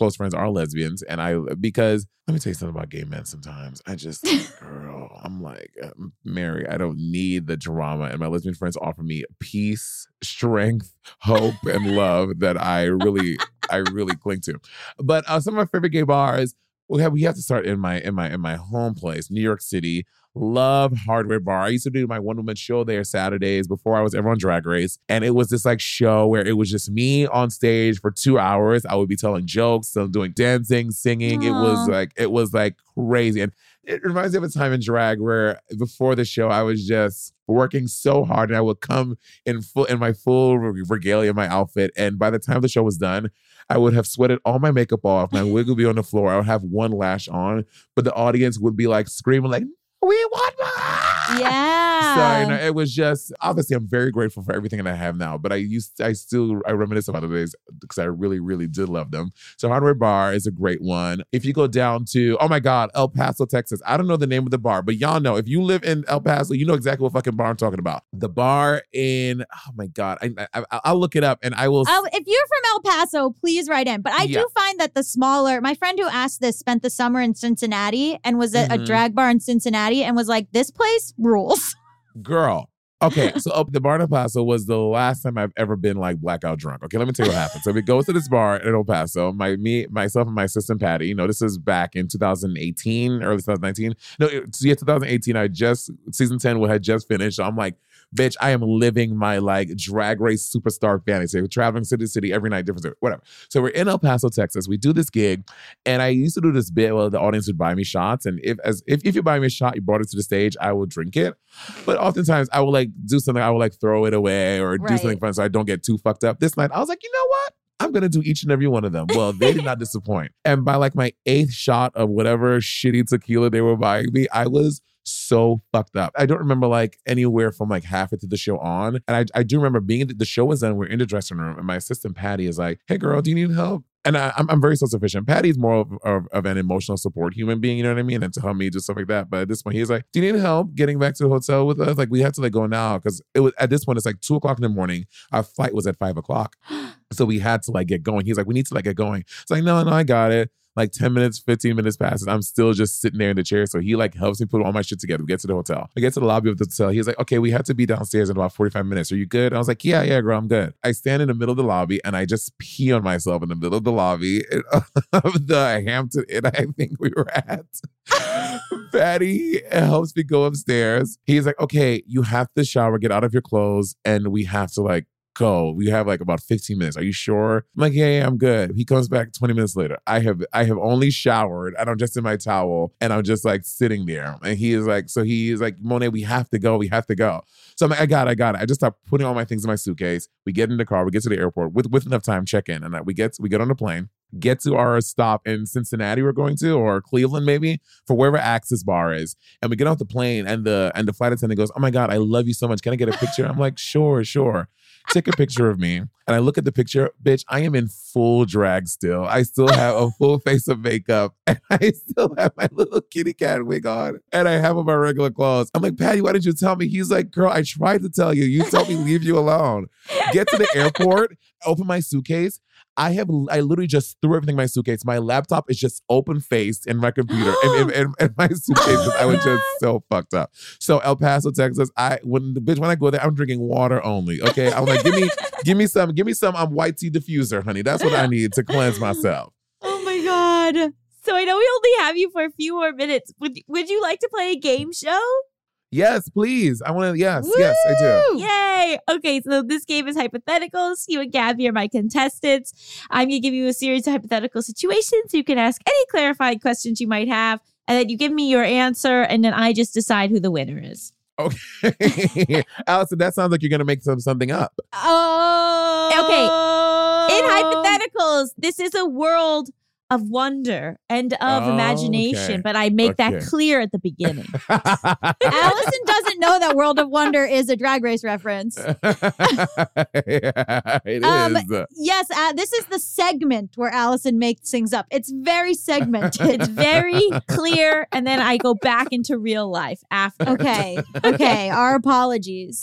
close friends are lesbians, and I because let me tell you something about gay men. Sometimes I just, girl, I'm like uh, Mary. I don't need the drama, and my lesbian friends offer me peace, strength, hope, and love that I really, I really cling to. But uh, some of my favorite gay bars. we have we have to start in my in my in my home place, New York City. Love Hardware Bar. I used to do my one woman show there Saturdays before I was ever on Drag Race, and it was this like show where it was just me on stage for two hours. I would be telling jokes, so doing dancing, singing. It was like it was like crazy, and it reminds me of a time in drag where before the show I was just working so hard, and I would come in full in my full regalia, my outfit, and by the time the show was done. I would have sweated all my makeup off. My wig would be on the floor. I would have one lash on, but the audience would be like screaming, like, "We want more!" Yeah. So you know, it was just obviously I'm very grateful for everything that I have now. But I used I still I reminisce about the days because I really really did love them. So Hardware Bar is a great one. If you go down to oh my God El Paso Texas, I don't know the name of the bar, but y'all know if you live in El Paso, you know exactly what fucking bar I'm talking about. The bar in oh my God, I, I I'll look it up and I will. Oh, if you're from El Paso, please write in. But I Yeah. do find that the smaller, my friend who asked this spent the summer in Cincinnati and was at a Mhm. drag bar in Cincinnati and was like, this place rules. Girl. Okay, so up the bar in El Paso was the last time I've ever been like blackout drunk. Okay, let me tell you what happened. So we go to this bar in El Paso. My me, myself, and my assistant Patty. You know, this is back in 2018, early 2019. No, it- yeah, 2018. I just season 10 had just finished. So I'm like, bitch, I am living my like drag race superstar fantasy. We're traveling city to city every night, different city, whatever. So we're in El Paso, Texas. We do this gig, and I used to do this bit where the audience would buy me shots, and if as if, if you buy me a shot, you brought it to the stage, I will drink it. But oftentimes I will like do something, I will like throw it away or do something fun so I don't get too fucked up. This night I was like, you know what? I'm gonna do each and every one of them. Well, they did not disappoint. And by like my eighth shot of whatever shitty tequila they were buying me, I was so fucked up. I don't remember like anywhere from like half into the show on. And I, I do remember being the show was done. We're in the dressing room, and my assistant Patty is like, "Hey, girl, do you need help?" And I, I'm, I'm very self sufficient. Patty's more of, of, of an emotional support human being, you know what I mean, and to help me do stuff like that. But at this point, he's like, "Do you need help getting back to the hotel with us? Like, we have to like go now because it was at this point it's like two o'clock in the morning. Our flight was at five o'clock, so we had to like get going. He's like, "We need to like get going." It's like, "No, no, I got it." Like 10 minutes, 15 minutes passes. I'm still just sitting there in the chair. So he like helps me put all my shit together. We get to the hotel. I get to the lobby of the hotel. He's like, okay, we have to be downstairs in about 45 minutes. Are you good? I was like, yeah, yeah, girl, I'm good. I stand in the middle of the lobby and I just pee on myself in the middle of the lobby of the Hampton Inn I think we were at. Patty helps me go upstairs. He's like, okay, you have to shower, get out of your clothes, and we have to like go. We have like about 15 minutes. Are you sure? I'm like, yeah, yeah, I'm good. He comes back 20 minutes later. I have I have only showered and I'm just in my towel and I'm just like sitting there. And he is like, so he is like, Monet, we have to go. We have to go. So I'm like, I got it, I got it. I just start putting all my things in my suitcase. We get in the car, we get to the airport with, with enough time, check in, and we get we get on the plane. Get to our stop in Cincinnati, we're going to, or Cleveland, maybe, for wherever Axis Bar is. And we get off the plane, and the and the flight attendant goes, "Oh my god, I love you so much. Can I get a picture?" I'm like, "Sure, sure." Take a picture of me, and I look at the picture. Bitch, I am in full drag still. I still have a full face of makeup, and I still have my little kitty cat wig on, and I have on my regular clothes. I'm like, Patty, why didn't you tell me? He's like, Girl, I tried to tell you. You told me leave you alone. Get to the airport, open my suitcase. I have I literally just threw everything in my suitcase. My laptop is just open faced in my computer and, and, and, my suitcase. Oh I was my just so fucked up. So El Paso, Texas. I when the bitch when I go there, I'm drinking water only. Okay, I'm like, give me give me some give me some um, white tea diffuser, honey. That's what I need to cleanse myself. Oh my god. So I know we only have you for a few more minutes. Would would you like to play a game show? Yes, please. I want to. Yes, yes, I do. Yay! Okay, so this game is hypotheticals. You and Gaby are my contestants. I'm gonna give you a series of hypothetical situations. You can ask any clarifying questions you might have, and then you give me your answer, and then I just decide who the winner is. Okay, Allison, that sounds like you're gonna make some something up. Oh. Okay. In oh. hypotheticals, this is a world of wonder and of Oh, imagination, okay. but I make that clear at the beginning. Allison doesn't know that World of Wonder is a drag race reference. it Um, is. Yes, uh, this is the segment where Allison makes things up. It's very segmented. it's very clear, and then I go back into real life after. okay. Okay. Our apologies.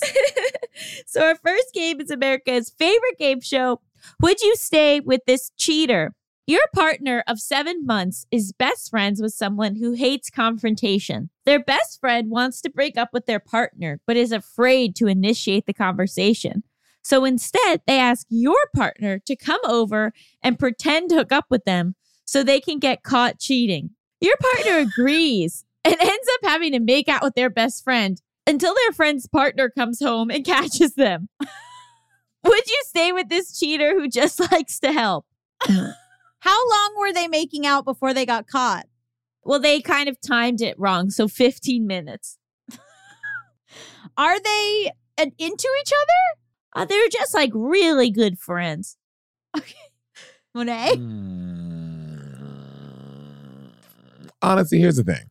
so our first game is America's favorite game show. Would you stay with this cheater? Your partner of seven months is best friends with someone who hates confrontation. Their best friend wants to break up with their partner, but is afraid to initiate the conversation. So instead, they ask your partner to come over and pretend to hook up with them so they can get caught cheating. Your partner agrees and ends up having to make out with their best friend until their friend's partner comes home and catches them. Would you stay with this cheater who just likes to help? How long were they making out before they got caught? Well, they kind of timed it wrong. So 15 minutes. Are they uh, into each other? Uh, they're just like really good friends. Okay. Monet? Mm. Honestly, here's the thing.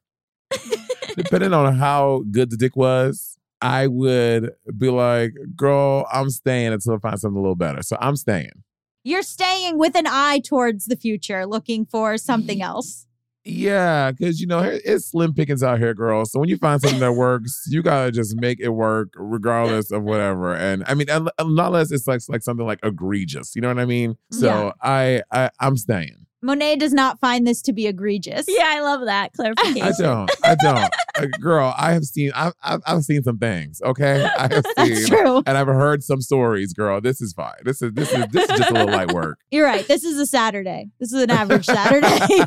Depending on how good the dick was, I would be like, girl, I'm staying until I find something a little better. So I'm staying. You're staying with an eye towards the future, looking for something else. Yeah, because you know it's slim pickings out here, girl. So when you find something that works, you gotta just make it work, regardless of whatever. And I mean, un- unless it's like like something like egregious, you know what I mean? So Yeah. I, I I'm staying. Monet does not find this to be egregious. Yeah, I love that clarification. I don't. I don't. Uh, girl, I have seen. I've, I've I've seen some things. Okay, I have That's seen. true. And I've heard some stories, girl. This is fine. This is this is this is just a little light work. You're right. This is a Saturday. This is an average Saturday.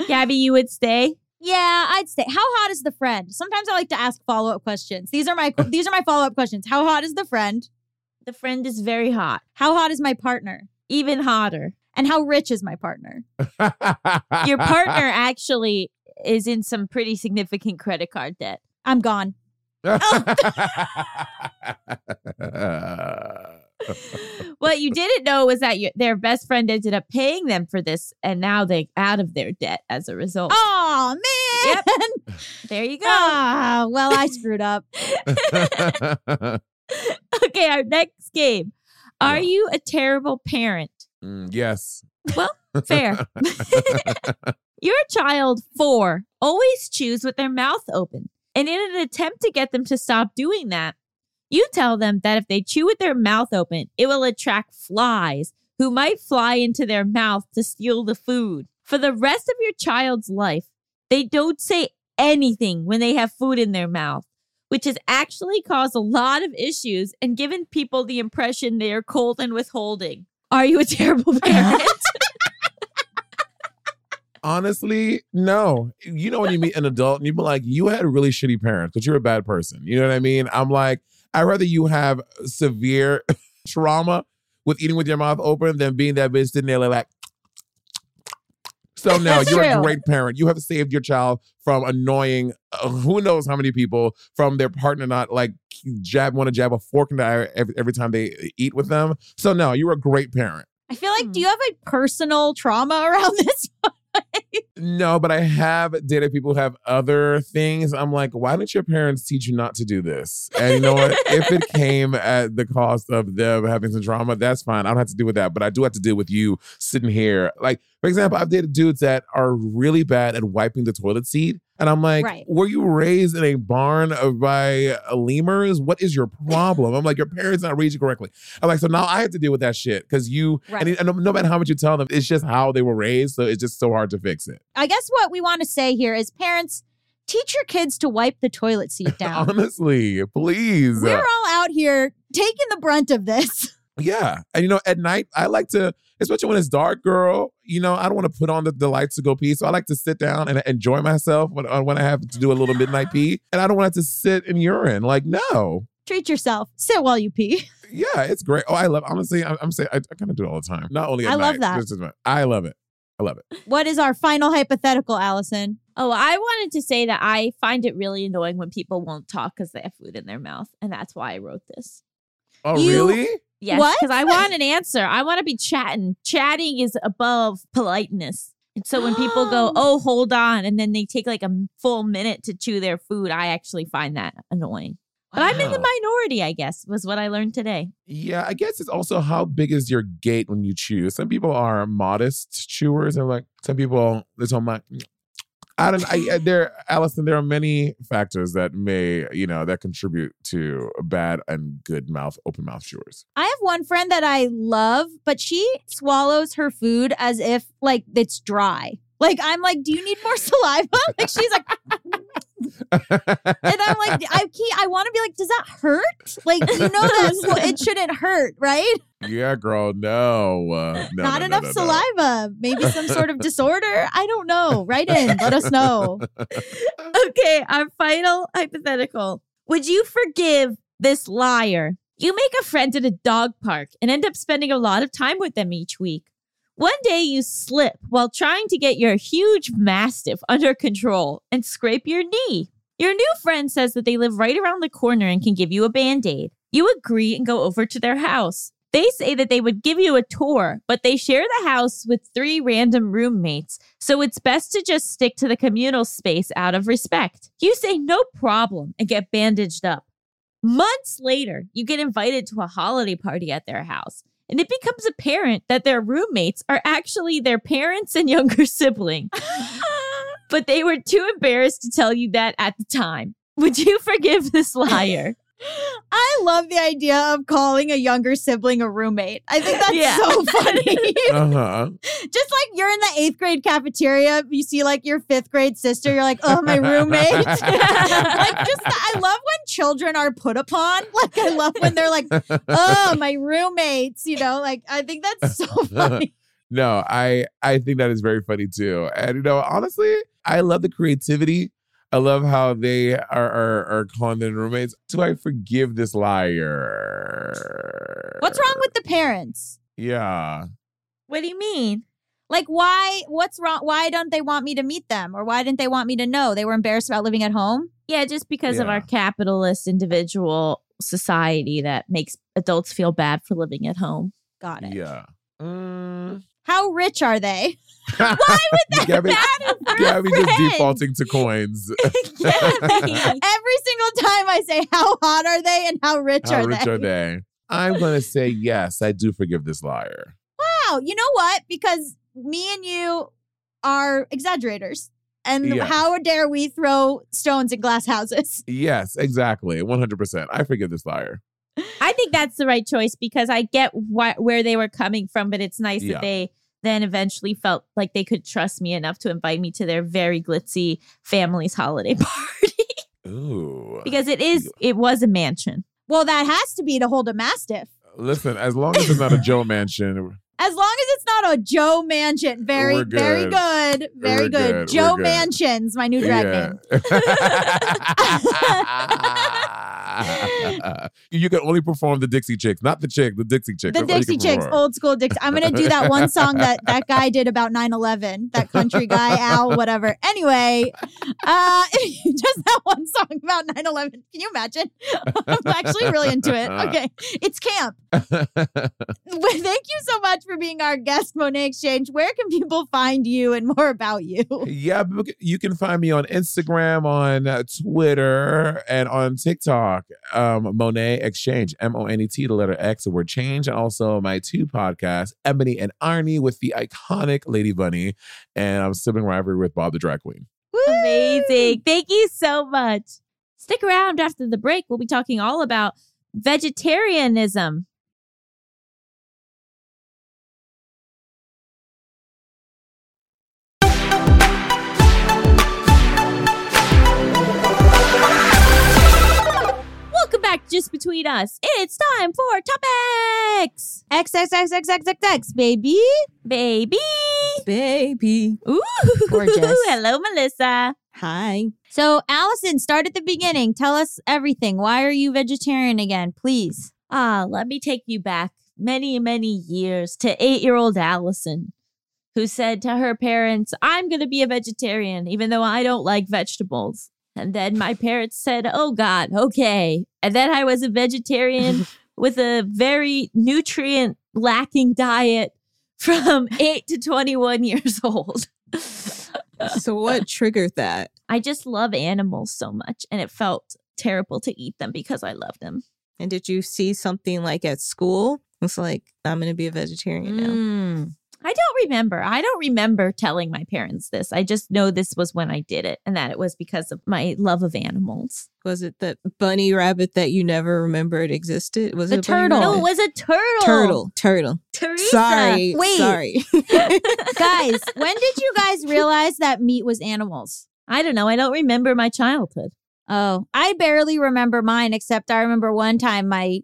Gaby, you would stay? yeah, I'd say. How hot is the friend? Sometimes I like to ask follow up questions. These are my these are my follow up questions. How hot is the friend? The friend is very hot, How hot is my partner? even hotter. And how rich is my partner? Your partner actually is in some pretty significant credit card debt. I'm gone. What you didn't know was that your, their best friend ended up paying them for this, and now they're out of their debt as a result. Oh man. Yep. There you go. Ah, well, I screwed up. Okay, our next game. Are Yeah. you a terrible parent? Mm, yes. Well, fair. Your child, four, always chews with their mouth open. And in an attempt to get them to stop doing that, you tell them that if they chew with their mouth open, it will attract flies who might fly into their mouth to steal the food. For the rest of your child's life, they don't say anything when they have food in their mouth, which has actually caused a lot of issues and given people the impression they are cold and withholding. Are you a terrible parent? Honestly, no. You know when you meet an adult and you be like, you had really shitty parents, but you're a bad person. You know what I mean? I'm like, I'd rather you have severe trauma with eating with your mouth open than being that bitch sitting there like. So no, That's you're a great parent. You have saved your child from annoying uh, who knows how many people from their partner not like jab want to jab a fork in the eye every, every time they eat with them. So no, you're a great parent. I feel like, do you have a personal trauma around this? No, but I have dated people who have other things. I'm like, why didn't your parents teach you not to do this? And you know what? if it came at the cost of them having some trauma, that's fine. I don't have to deal with that. But I do have to deal with you sitting here. Like, for example, I've dated dudes that are really bad at wiping the toilet seat. And I'm like, Right. were you raised in a barn by uh, lemurs? What is your problem? I'm like, your parents not raised you correctly. I'm like, so now I have to deal with that shit because you, Right. and, and no- no matter how much you tell them, it's just how they were raised. So it's just so hard to fix it. I guess what we want to say here is parents, teach your kids to wipe the toilet seat down. Honestly, please. We're all out here taking the brunt of this. yeah. And you know, at night, I like to, especially when it's dark, girl, you know, I don't want to put on the, the lights to go pee. So I like to sit down and enjoy myself when, uh, when I have to do a little midnight pee. And I don't want to sit in urine. Like, no. Treat yourself. Sit while you pee. Yeah, it's great. Oh, I love honestly, I'm, I'm saying I, I kind of do it all the time. Not only at I love night, that. just I love it. I love it. What is our final hypothetical, Allison? Oh, I wanted to say that I find it really annoying when people won't talk because they have food in their mouth. And that's why I wrote this. Oh, You- really? Yes, because I want an answer. I want to be chatting. Chatting is above politeness. And so when people go, oh, hold on, and then they take like a full minute to chew their food, I actually find that annoying. But I'm in the minority, I guess, was what I learned today. Yeah, I guess it's also how big is your gate when you chew. Some people are modest chewers, and like some people, they're talking. I don't. I, there, Allison. There are many factors that may, you know, that contribute to bad and good mouth, open mouth chewers. I have one friend that I love, but she swallows her food as if like it's dry. Like I'm like, do you need more saliva? like she's like, And I'm like, I keep, I want to be like, does that hurt? Like, you know that's what it shouldn't hurt, right? yeah, girl, no. Uh, no Not no, no, enough no, saliva. Maybe some sort of disorder. I don't know. Write in. Let us know. Okay, our final hypothetical. Would you forgive this liar? You make a friend at a dog park and end up spending a lot of time with them each week. One day you slip while trying to get your huge mastiff under control and scrape your knee. Your new friend says that they live right around the corner and can give you a band aid. You agree and go over to their house. They say that they would give you a tour, but they share the house with three random roommates, so it's best to just stick to the communal space out of respect. You say no problem and get bandaged up. Months later, you get invited to a holiday party at their house, and it becomes apparent that their roommates are actually their parents and younger sibling. but they were too embarrassed to tell you that at the time. Would you forgive this liar? I love the idea of calling a younger sibling a roommate. I think that's Yeah. so funny. Uh-huh. Just like you're in the eighth grade cafeteria, you see like your fifth grade sister, you're like, oh, my roommate. like, just I love when children are put upon. Like, I love when they're like, oh, my roommates, you know, like, I think that's so funny. No, I I think that is very funny too. And you know, honestly, I love the creativity. I love how they are are, are calling them roommates. Do I forgive this liar? What's wrong with the parents? Yeah. What do you mean? Like, why, what's wrong? Why don't they want me to meet them? Or why didn't they want me to know? They were embarrassed about living at home? Yeah, just because of our capitalist individual society that makes adults feel bad for living at home. Got it. Yeah. Mm. How rich are they? Why would that Gaby, matter for a Gaby just defaulting to coins. Gaby. Every single time I say, how hot are they and how rich How are rich they? are they? I'm gonna say yes. I do forgive this liar. Wow. You know what? Because me and you are exaggerators. And Yes. how dare we throw stones in glass houses? Yes, exactly. 100%. I forgive this liar. I think that's the right choice because I get wh- where they were coming from, but it's nice Yeah. that they then eventually felt like they could trust me enough to invite me to their very glitzy family's holiday party Ooh. because it is it was a mansion. Well, that has to be to hold a mastiff. Listen, as long as it's not a Joe mansion, As long as it's not a Joe Mansion. Very, We're very good. good. Very good. good. Joe We're good. Mansions, my new drag name. you can only perform the Dixie Chicks, not the chick, the Dixie Chicks. The That's Dixie Chicks, old school Dixie. I'm gonna do that one song that that guy did about 9/11. That country guy, Al, whatever. Anyway, uh, just that one song about 9/11. Can you imagine? I'm actually really into it. Okay, it's camp. Thank you so much for being our guest, Monet X Change. Where can people find you and more about you? Yeah, you can find me on Instagram, on uh, Twitter, and on TikTok. Um, Monet X Change, M O N E T, the letter X, the word change, and also my two podcasts, Ebony and Irony, with the iconic Lady Bunny, and I'm sibling rivalry with Bob the Drag Queen. Amazing. Thank you so much. Stick around after the break. We'll be talking all about vegetarianism. Welcome back, Just Between Us. It's time for topics, X X X X X X X baby. baby. Baby. Ooh, Gorgeous. Hello, Melisa. Hi. So, Allison, start at the beginning. Tell us everything. Why are you vegetarian again, please? Ah, let me take you back many, many years to eight year old Allison, who said to her parents, I'm going to be a vegetarian, even though I don't like vegetables. And then my parents said, Oh God, okay. And then I was a vegetarian with a very nutrient lacking diet from eight to 21 years old. So what triggered that? I just love animals so much, and it felt terrible to eat them because I love them. And did you see something like at school? It's like I'm going to be a vegetarian now. Mm. I don't remember. I don't remember telling my parents this. I just know this was when I did it and that it was because of my love of animals. Was it the bunny rabbit that you never remembered existed? Was The it a turtle. No, it was a turtle. turtle. Turtle. Teresa. Sorry. Wait. Sorry. guys, when did you guys realize that meat was animals? I don't know. I don't remember my childhood. Oh, I barely remember mine, except I remember one time my.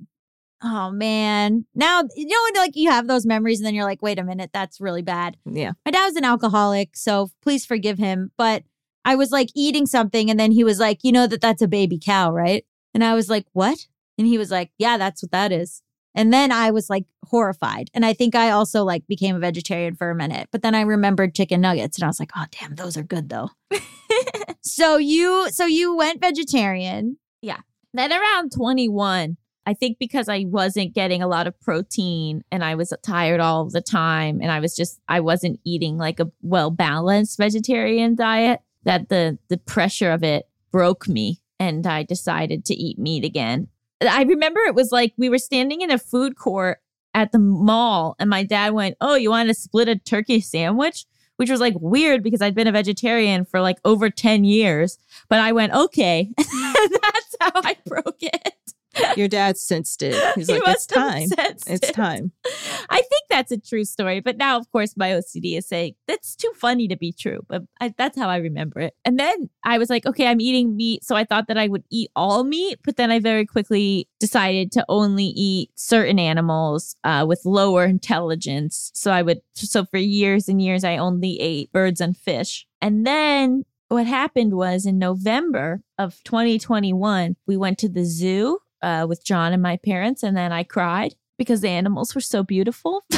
Oh man! Now you know like you have those memories, and then you're like, "Wait a minute, that's really bad." Yeah. My dad was an alcoholic, so please forgive him. But I was like eating something, and then he was like, "You know that that's a baby cow, right?" And I was like, "What?" And he was like, "Yeah, that's what that is." And then I was like horrified, and I think I also like became a vegetarian for a minute. But then I remembered chicken nuggets, and I was like, "Oh damn, those are good though." so you, so you went vegetarian. Yeah. Then around 21, I think because I wasn't getting a lot of protein and I was tired all the time and I was just I wasn't eating like a well balanced vegetarian diet that the the pressure of it broke me and I decided to eat meat again. I remember it was like we were standing in a food court at the mall and my dad went, "Oh, you want to split a turkey sandwich?" Which was like weird because I'd been a vegetarian for like over 10 years. But I went, okay. That's how I broke it. Your dad sensed it. He's He like, it's time. It's it. time. I think that's a true story. But now, of course, my OCD is saying that's too funny to be true. But I, that's how I remember it. And then I was like, okay, I'm eating meat. So I thought that I would eat all meat. But then I very quickly decided to only eat certain animals uh, with lower intelligence. So I would, so for years and years, I only ate birds and fish. And then what happened was in November of 2021, we went to the zoo uh, with John and my parents, and then I cried because the animals were so beautiful.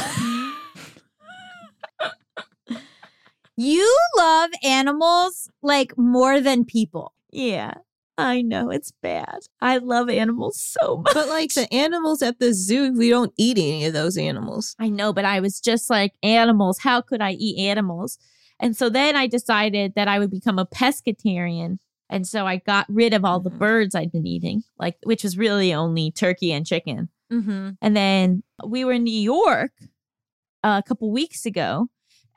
You love animals like more than people. yeah, I know it's bad. I love animals so much. But like the animals at the zoo, we don't eat any of those animals. I know, but I was just like, animals, how could I eat animals? And so then I decided that I would become a pescatarian. And so I got rid of all the Mhm. birds I'd been eating, like which was really only turkey and chicken. Mm-hmm. And then we were in New York a couple weeks ago,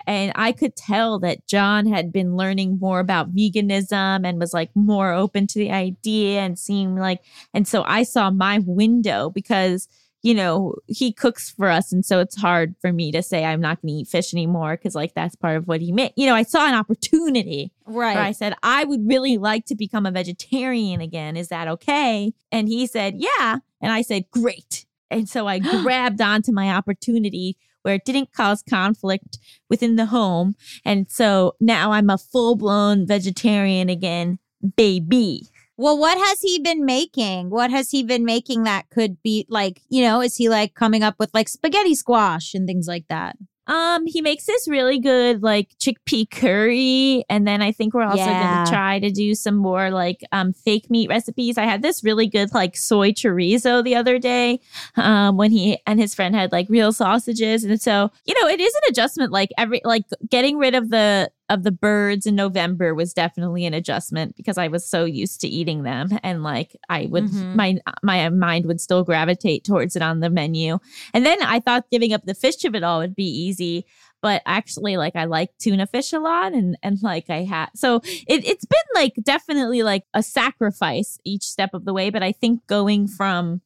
and I could tell that John had been learning more about veganism and was like more open to the idea and seemed like, and so I saw my window because. You know, he cooks for us. And so it's hard for me to say I'm not going to eat fish anymore because, like, that's part of what he made. You know, I saw an opportunity Right. where I said, I would really like to become a vegetarian again. Is that okay? And he said, Yeah. And I said, Great. And so I grabbed onto my opportunity where it didn't cause conflict within the home. And so now I'm a full blown vegetarian again, baby. Well, what has he been making? What has he been making that could be like, you know, is he like coming up with like spaghetti squash and things like that? Um, he makes this really good like chickpea curry, and then I think we're also Yeah. gonna try to do some more like um fake meat recipes. I had this really good like soy chorizo the other day, um, when he and his friend had like real sausages, and so you know it is an adjustment. Like every like getting rid of the of the birds in November was definitely an adjustment because I was so used to eating them, and like I would Mhm. my my mind would still gravitate towards it on the menu. And then I thought giving up the fish of it all would be easy, but actually, like I like tuna fish a lot, and and like I had so it it's been like definitely like a sacrifice each step of the way. But I think going from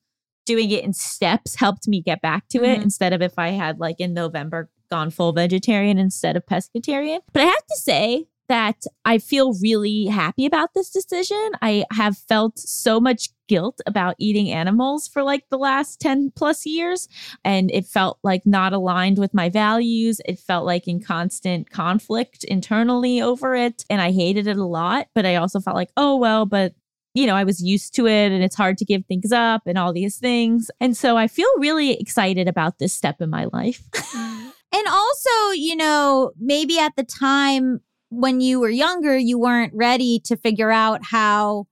doing it in steps helped me get back to it Mhm. instead of if I had like in November gone full vegetarian instead of pescatarian. But I have to say that I feel really happy about this decision. I have felt so much guilt about eating animals for like the last 10 plus years. And it felt like not aligned with my values. It felt like in constant conflict internally over it. And I hated it a lot. But I also felt like, oh, well, but you know, I was used to it and it's hard to give things up and all these things. And so I feel really excited about this step in my life. And also, you know, maybe at the time when you were younger, you weren't ready to figure out how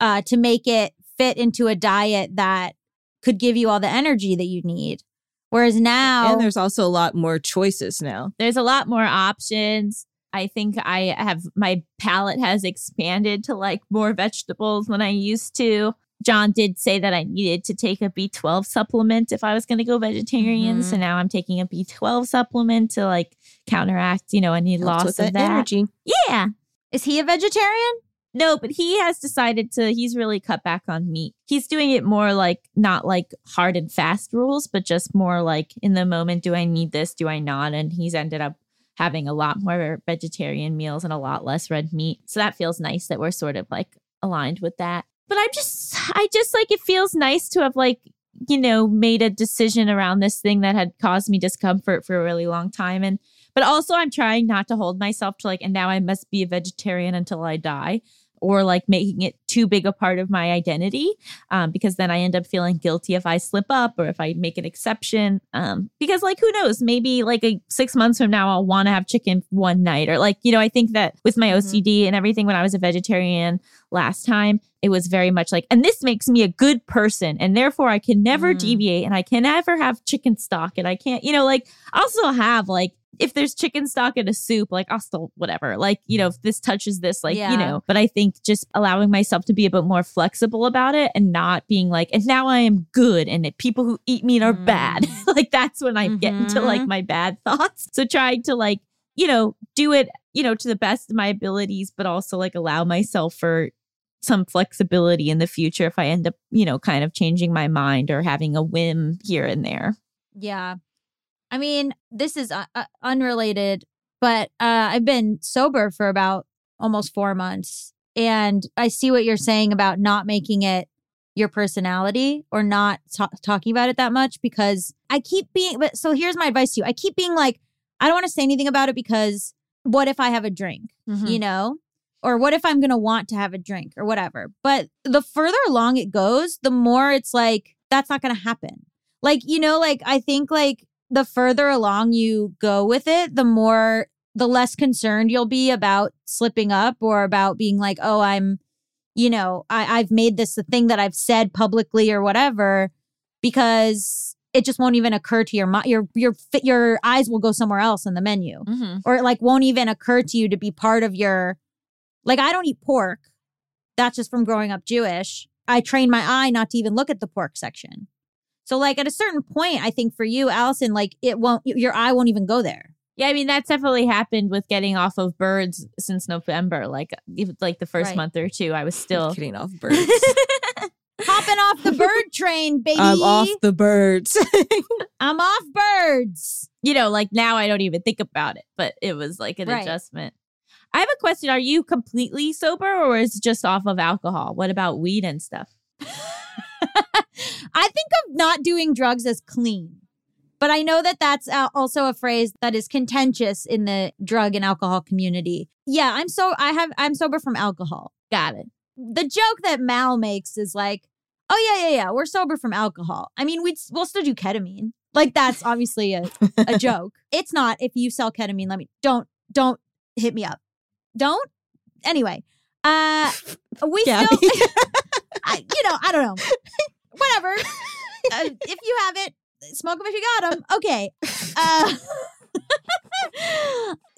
uh, to make it fit into a diet that could give you all the energy that you need. Whereas now, And there's also a lot more choices now. There's a lot more options. I think I have my palate has expanded to like more vegetables than I used to. John did say that I needed to take a B12 supplement if I was going to go vegetarian. So mm-hmm. now I'm taking a B12 supplement to like counteract, you know, any Helps loss of that that. energy. Yeah. is he a vegetarian? No, but he has decided to, he's really cut back on meat. He's doing it more like, not like hard and fast rules, but just more like in the moment, do I need this? Do I not? And he's ended up having a lot more vegetarian meals and a lot less red meat. So that feels nice that we're sort of like aligned with that. But I'm just, I just like, it feels nice to have like, you know, made a decision around this thing that had caused me discomfort for a really long time. And, but also I'm trying not to hold myself to like, and now I must be a vegetarian until I die or like making it too big a part of my identity um, because then I end up feeling guilty if I slip up or if I make an exception. Um, because, like, who knows? Maybe like a six months from now, I'll want to have chicken one night. Or, like, you know, I think that with my OCD and everything, when I was a vegetarian last time, it was very much like, and this makes me a good person. And therefore, I can never Mm. deviate and I can never have chicken stock. And I can't, you know, like, I'll still have like, if there's chicken stock in a soup, like I'll still whatever. Like, you know, if this touches this, like, Yeah. you know, but I think just allowing myself to be a bit more flexible about it and not being like, and now I am good and people who eat meat are bad. like that's when I get into like Mhm. my bad thoughts. So trying to like, you know, do it, you know, to the best of my abilities, but also like allow myself for some flexibility in the future if I end up, you know, kind of changing my mind or having a whim here and there. Yeah. I mean, this is uh, uh, unrelated, but uh, I've been sober for about almost four months. And I see what you're saying about not making it your personality or not ta- talking about it that much because I keep being, but so here's my advice to you I keep being like, I don't want to say anything about it because what if I have a drink, you know? Or what if I'm going to want to have a drink or whatever. But the further along it goes, the more it's like, that's not going to happen. Like, you know, like I think like the further along you go with it, the more, the less concerned you'll be about slipping up or about being like, oh, I'm, you know, I, I've made this the thing that I've said publicly or whatever, because it just won't even occur to your mind. Your your your eyes will go somewhere else in the menu, Mm-hmm. or it like won't even occur to you to be part of your. Like I don't eat pork. That's just from growing up Jewish. I train my eye not to even look at the pork section. So like at a certain point, I think for you, Allison, like it won't your eye won't even go there. Yeah, I mean that's definitely happened with getting off of birds since November. Like, even like the first Right. month or two, I was still. Getting off birds. Hopping off the bird train, baby. I'm off the birds. I'm off birds. You know, like now I don't even think about it, but it was like an Right. adjustment. I have a question: Are you completely sober, or is it just off of alcohol? What about weed and stuff? I think of not doing drugs as clean. But I know that that's uh, also a phrase that is contentious in the drug and alcohol community. Yeah, I'm so I have I'm sober from alcohol. Got it. The joke that Mal makes is like, "Oh yeah, yeah, yeah, we're sober from alcohol." I mean, we'd we'll still do ketamine. Like that's obviously a a joke. It's not if you sell ketamine, let me don't don't hit me up. Don't. Anyway, uh we Gaby. still I, you know, I don't know. Whatever. Uh, if you have it, smoke them if you got them. Okay. Uh,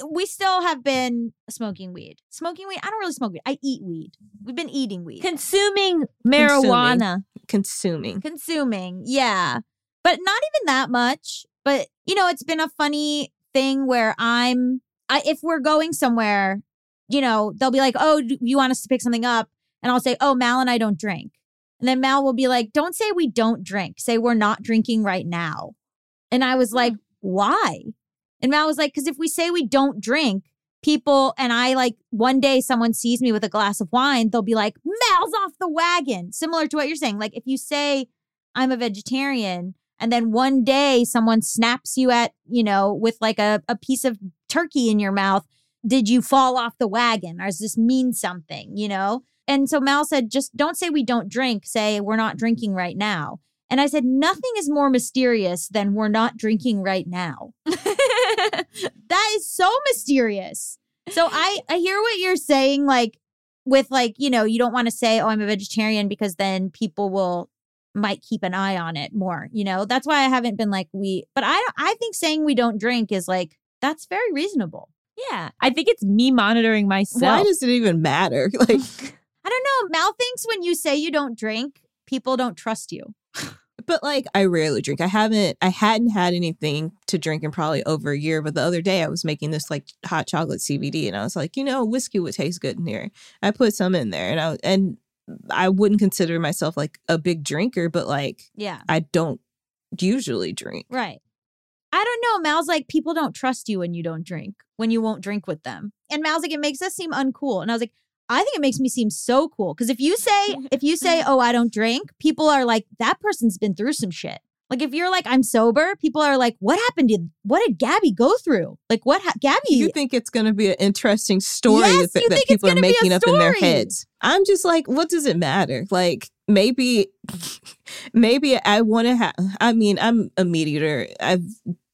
we still have been smoking weed. Smoking weed. I don't really smoke weed. I eat weed. We've been eating weed. Consuming marijuana. Consuming. Consuming. Yeah. But not even that much. But, you know, it's been a funny thing where I'm, I, if we're going somewhere, you know, they'll be like, oh, you want us to pick something up? And I'll say, oh, Mal and I don't drink. And then Mal will be like, don't say we don't drink. Say we're not drinking right now. And I was mm. like, why? And Mal was like, because if we say we don't drink, people, and I like one day someone sees me with a glass of wine, they'll be like, Mal's off the wagon. Similar to what you're saying. Like if you say, I'm a vegetarian, and then one day someone snaps you at, you know, with like a, a piece of turkey in your mouth, did you fall off the wagon? Or does this mean something, you know? And so Mal said, just don't say we don't drink, say we're not drinking right now. And I said, nothing is more mysterious than we're not drinking right now. that is so mysterious. So I I hear what you're saying like with like, you know, you don't want to say oh I'm a vegetarian because then people will might keep an eye on it more, you know? That's why I haven't been like we but I don't I think saying we don't drink is like that's very reasonable. Yeah, I think it's me monitoring myself. Why does it even matter? Like, I don't know, Mal thinks when you say you don't drink, people don't trust you. but like, I rarely drink. I haven't, I hadn't had anything to drink in probably over a year. But the other day, I was making this like hot chocolate CBD, and I was like, you know, whiskey would taste good in here. I put some in there, and I and I wouldn't consider myself like a big drinker, but like, Yeah. I don't usually drink. Right. I don't know. Mal's like, people don't trust you when you don't drink, when you won't drink with them. And Mal's like, it makes us seem uncool. And I was like, I think it makes me seem so cool. Because if you say, if you say, oh, I don't drink, people are like, that person's been through some shit. Like if you're like, I'm sober, people are like, what happened to, what did Gaby go through? Like what, ha- Gaby, You think it's going to be an interesting story Yes, that, that people are gonna be a making up in their heads. I'm just like, what does it matter? Like maybe, maybe I want to have. I mean, I'm a meat eater. I've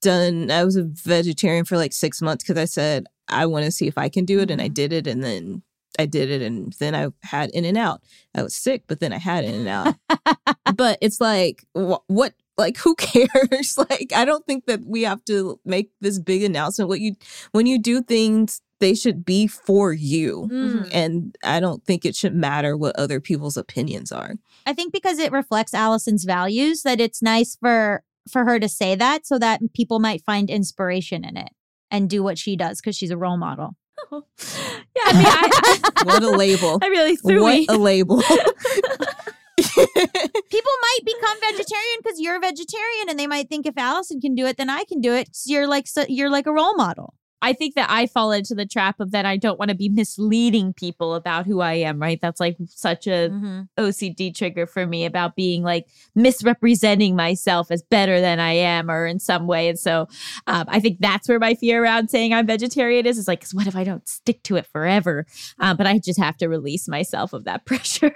done. I was a vegetarian for like six months because I said I want to see if I can do it, and I Mm-hmm. did it, and then I did it, and then I had In-N-Out. I was sick, but then I had In-N-Out. but it's like wh- what like who cares like i don't think that we have to make this big announcement what you when you do things they should be for you Mm. and i don't think it should matter what other people's opinions are I think because it reflects Allison's values that it's nice for for her to say that so that people might find inspiration in it and do what she does because she's a role model. Oh. yeah, I mean, I, what a label I really threw what me. a label People might become vegetarian because you're a vegetarian and they might think if Allison can do it, then I can do it. So you're like so you're like a role model. I think that I fall into the trap of that I don't want to be misleading people about who I am, right? That's like such a Mm-hmm. OCD trigger for me about being like misrepresenting myself as better than I am or in some way. And so um, I think that's where my fear around saying I'm vegetarian is, is like, 'cause what if I don't stick to it forever? Um, but I just have to release myself of that pressure.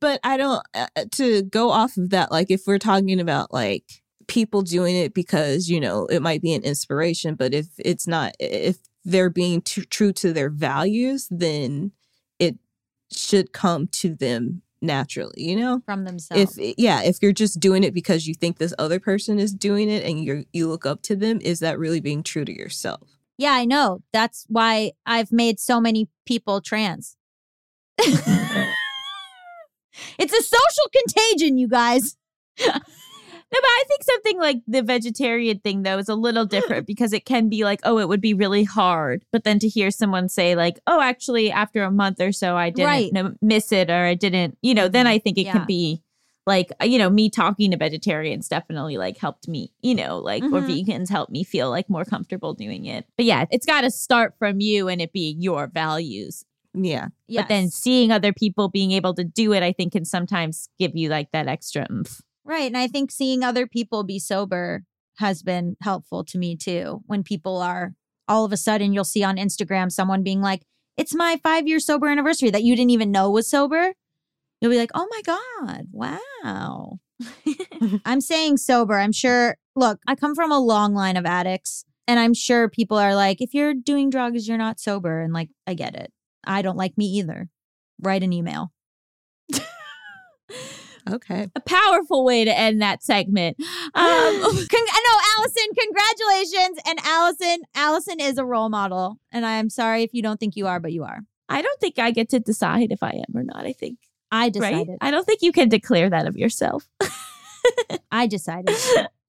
but I don't uh, to go off of that. Like if we're talking about like people doing it because you know it might be an inspiration, but if it's not, if they're being too true to their values, then it should come to them naturally. You know. From themselves. If yeah, if you're just doing it because you think this other person is doing it and you you look up to them, is that really being true to yourself? yeah, I know. That's why I've made so many people trans. it's a social contagion, you guys. No, but I think something like the vegetarian thing though is a little different because it can be like, oh, it would be really hard, but then to hear someone say like, oh, actually, after a month or so, I didn't Right. miss it or I didn't, you know, then I think it Yeah. can be like, uh, you know, me talking to vegetarians definitely like helped me, you know, like or Mhm. vegans helped me feel like more comfortable doing it. But yeah, it's got to start from you and it being your values. Yeah. But then seeing other people being able to do it, I think can sometimes give you like that extra oomph. Right. And I think seeing other people be sober has been helpful to me too. When people are all of a sudden, you'll see on Instagram someone being like, it's my five year sober anniversary that you didn't even know was sober. You'll be like, oh my God, wow. I'm saying sober. I'm sure, look, I come from a long line of addicts, and I'm sure people are like, if you're doing drugs, you're not sober. And like, I get it. I don't like me either. Write an email. Okay. a powerful way to end that segment. Um, Con- no, Allison, congratulations. And Allison, Allison is a role model. And I am sorry if you don't think you are, but you are. I don't think I get to decide if I am or not. I think I right. decided. I don't think you can declare that of yourself. I decided.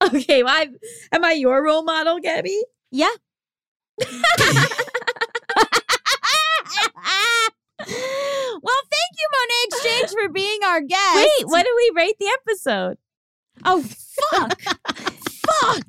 okay, well, I'm, am I your role model, Gaby? Yeah. thank you, Monet X Change, for being our guest. Wait, what do we rate the episode? Oh, fuck. fuck.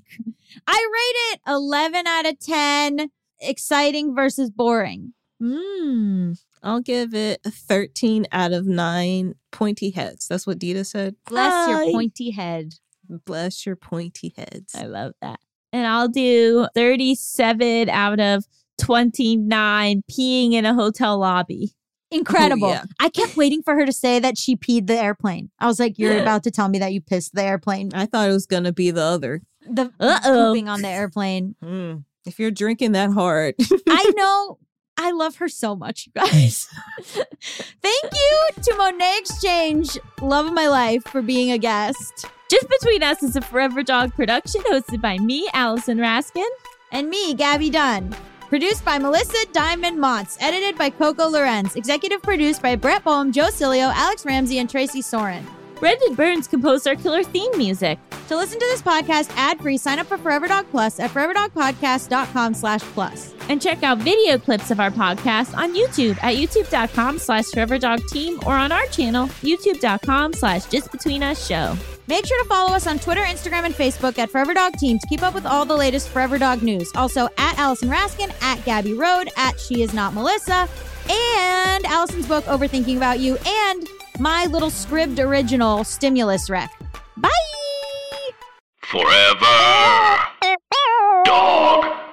I rate it 11 out of 10. Exciting versus boring. Mm. I'll give it a 13 out of 9 pointy heads. That's what Dita said. Bless Hi. your pointy head. Bless your pointy heads. I love that. And I'll do 37 out of 29 peeing in a hotel lobby. Incredible. yeah. I kept waiting for her to say that she peed the airplane. I was like, you're about to tell me that you pissed the airplane. I thought it was going to be the other. The Uh-oh. pooping on the airplane. Hmm. If you're drinking that hard, I know. I love her so much, you guys. Thank you to Monet X Change, love of my life, for being a guest. Just Between Us is a Forever Dog production hosted by me, Allison Raskin. And me, Gaby Dunn. Produced by Melisa Diamond Monts. Edited by Coco Lorenz. Executive produced by Brett Boham, Joe Cilio, Alex Ramsey, and Tracy Soren. Brendan Burns composed our killer theme music. To listen to this podcast ad-free, sign up for Forever Dog Plus at foreverdogpodcast.com slash plus. And check out video clips of our podcast on YouTube at youtube.com slash foreverdogteam or on our channel, youtube.com slash just between us show. Make sure to follow us on Twitter, Instagram, and Facebook at Forever Dog Team to keep up with all the latest Forever Dog news. Also at Allison Raskin, at Gabby Road, at She Is Not Melissa, and Allison's book Overthinking About You, and my little scribbled original stimulus wreck. Bye! Forever! Dog!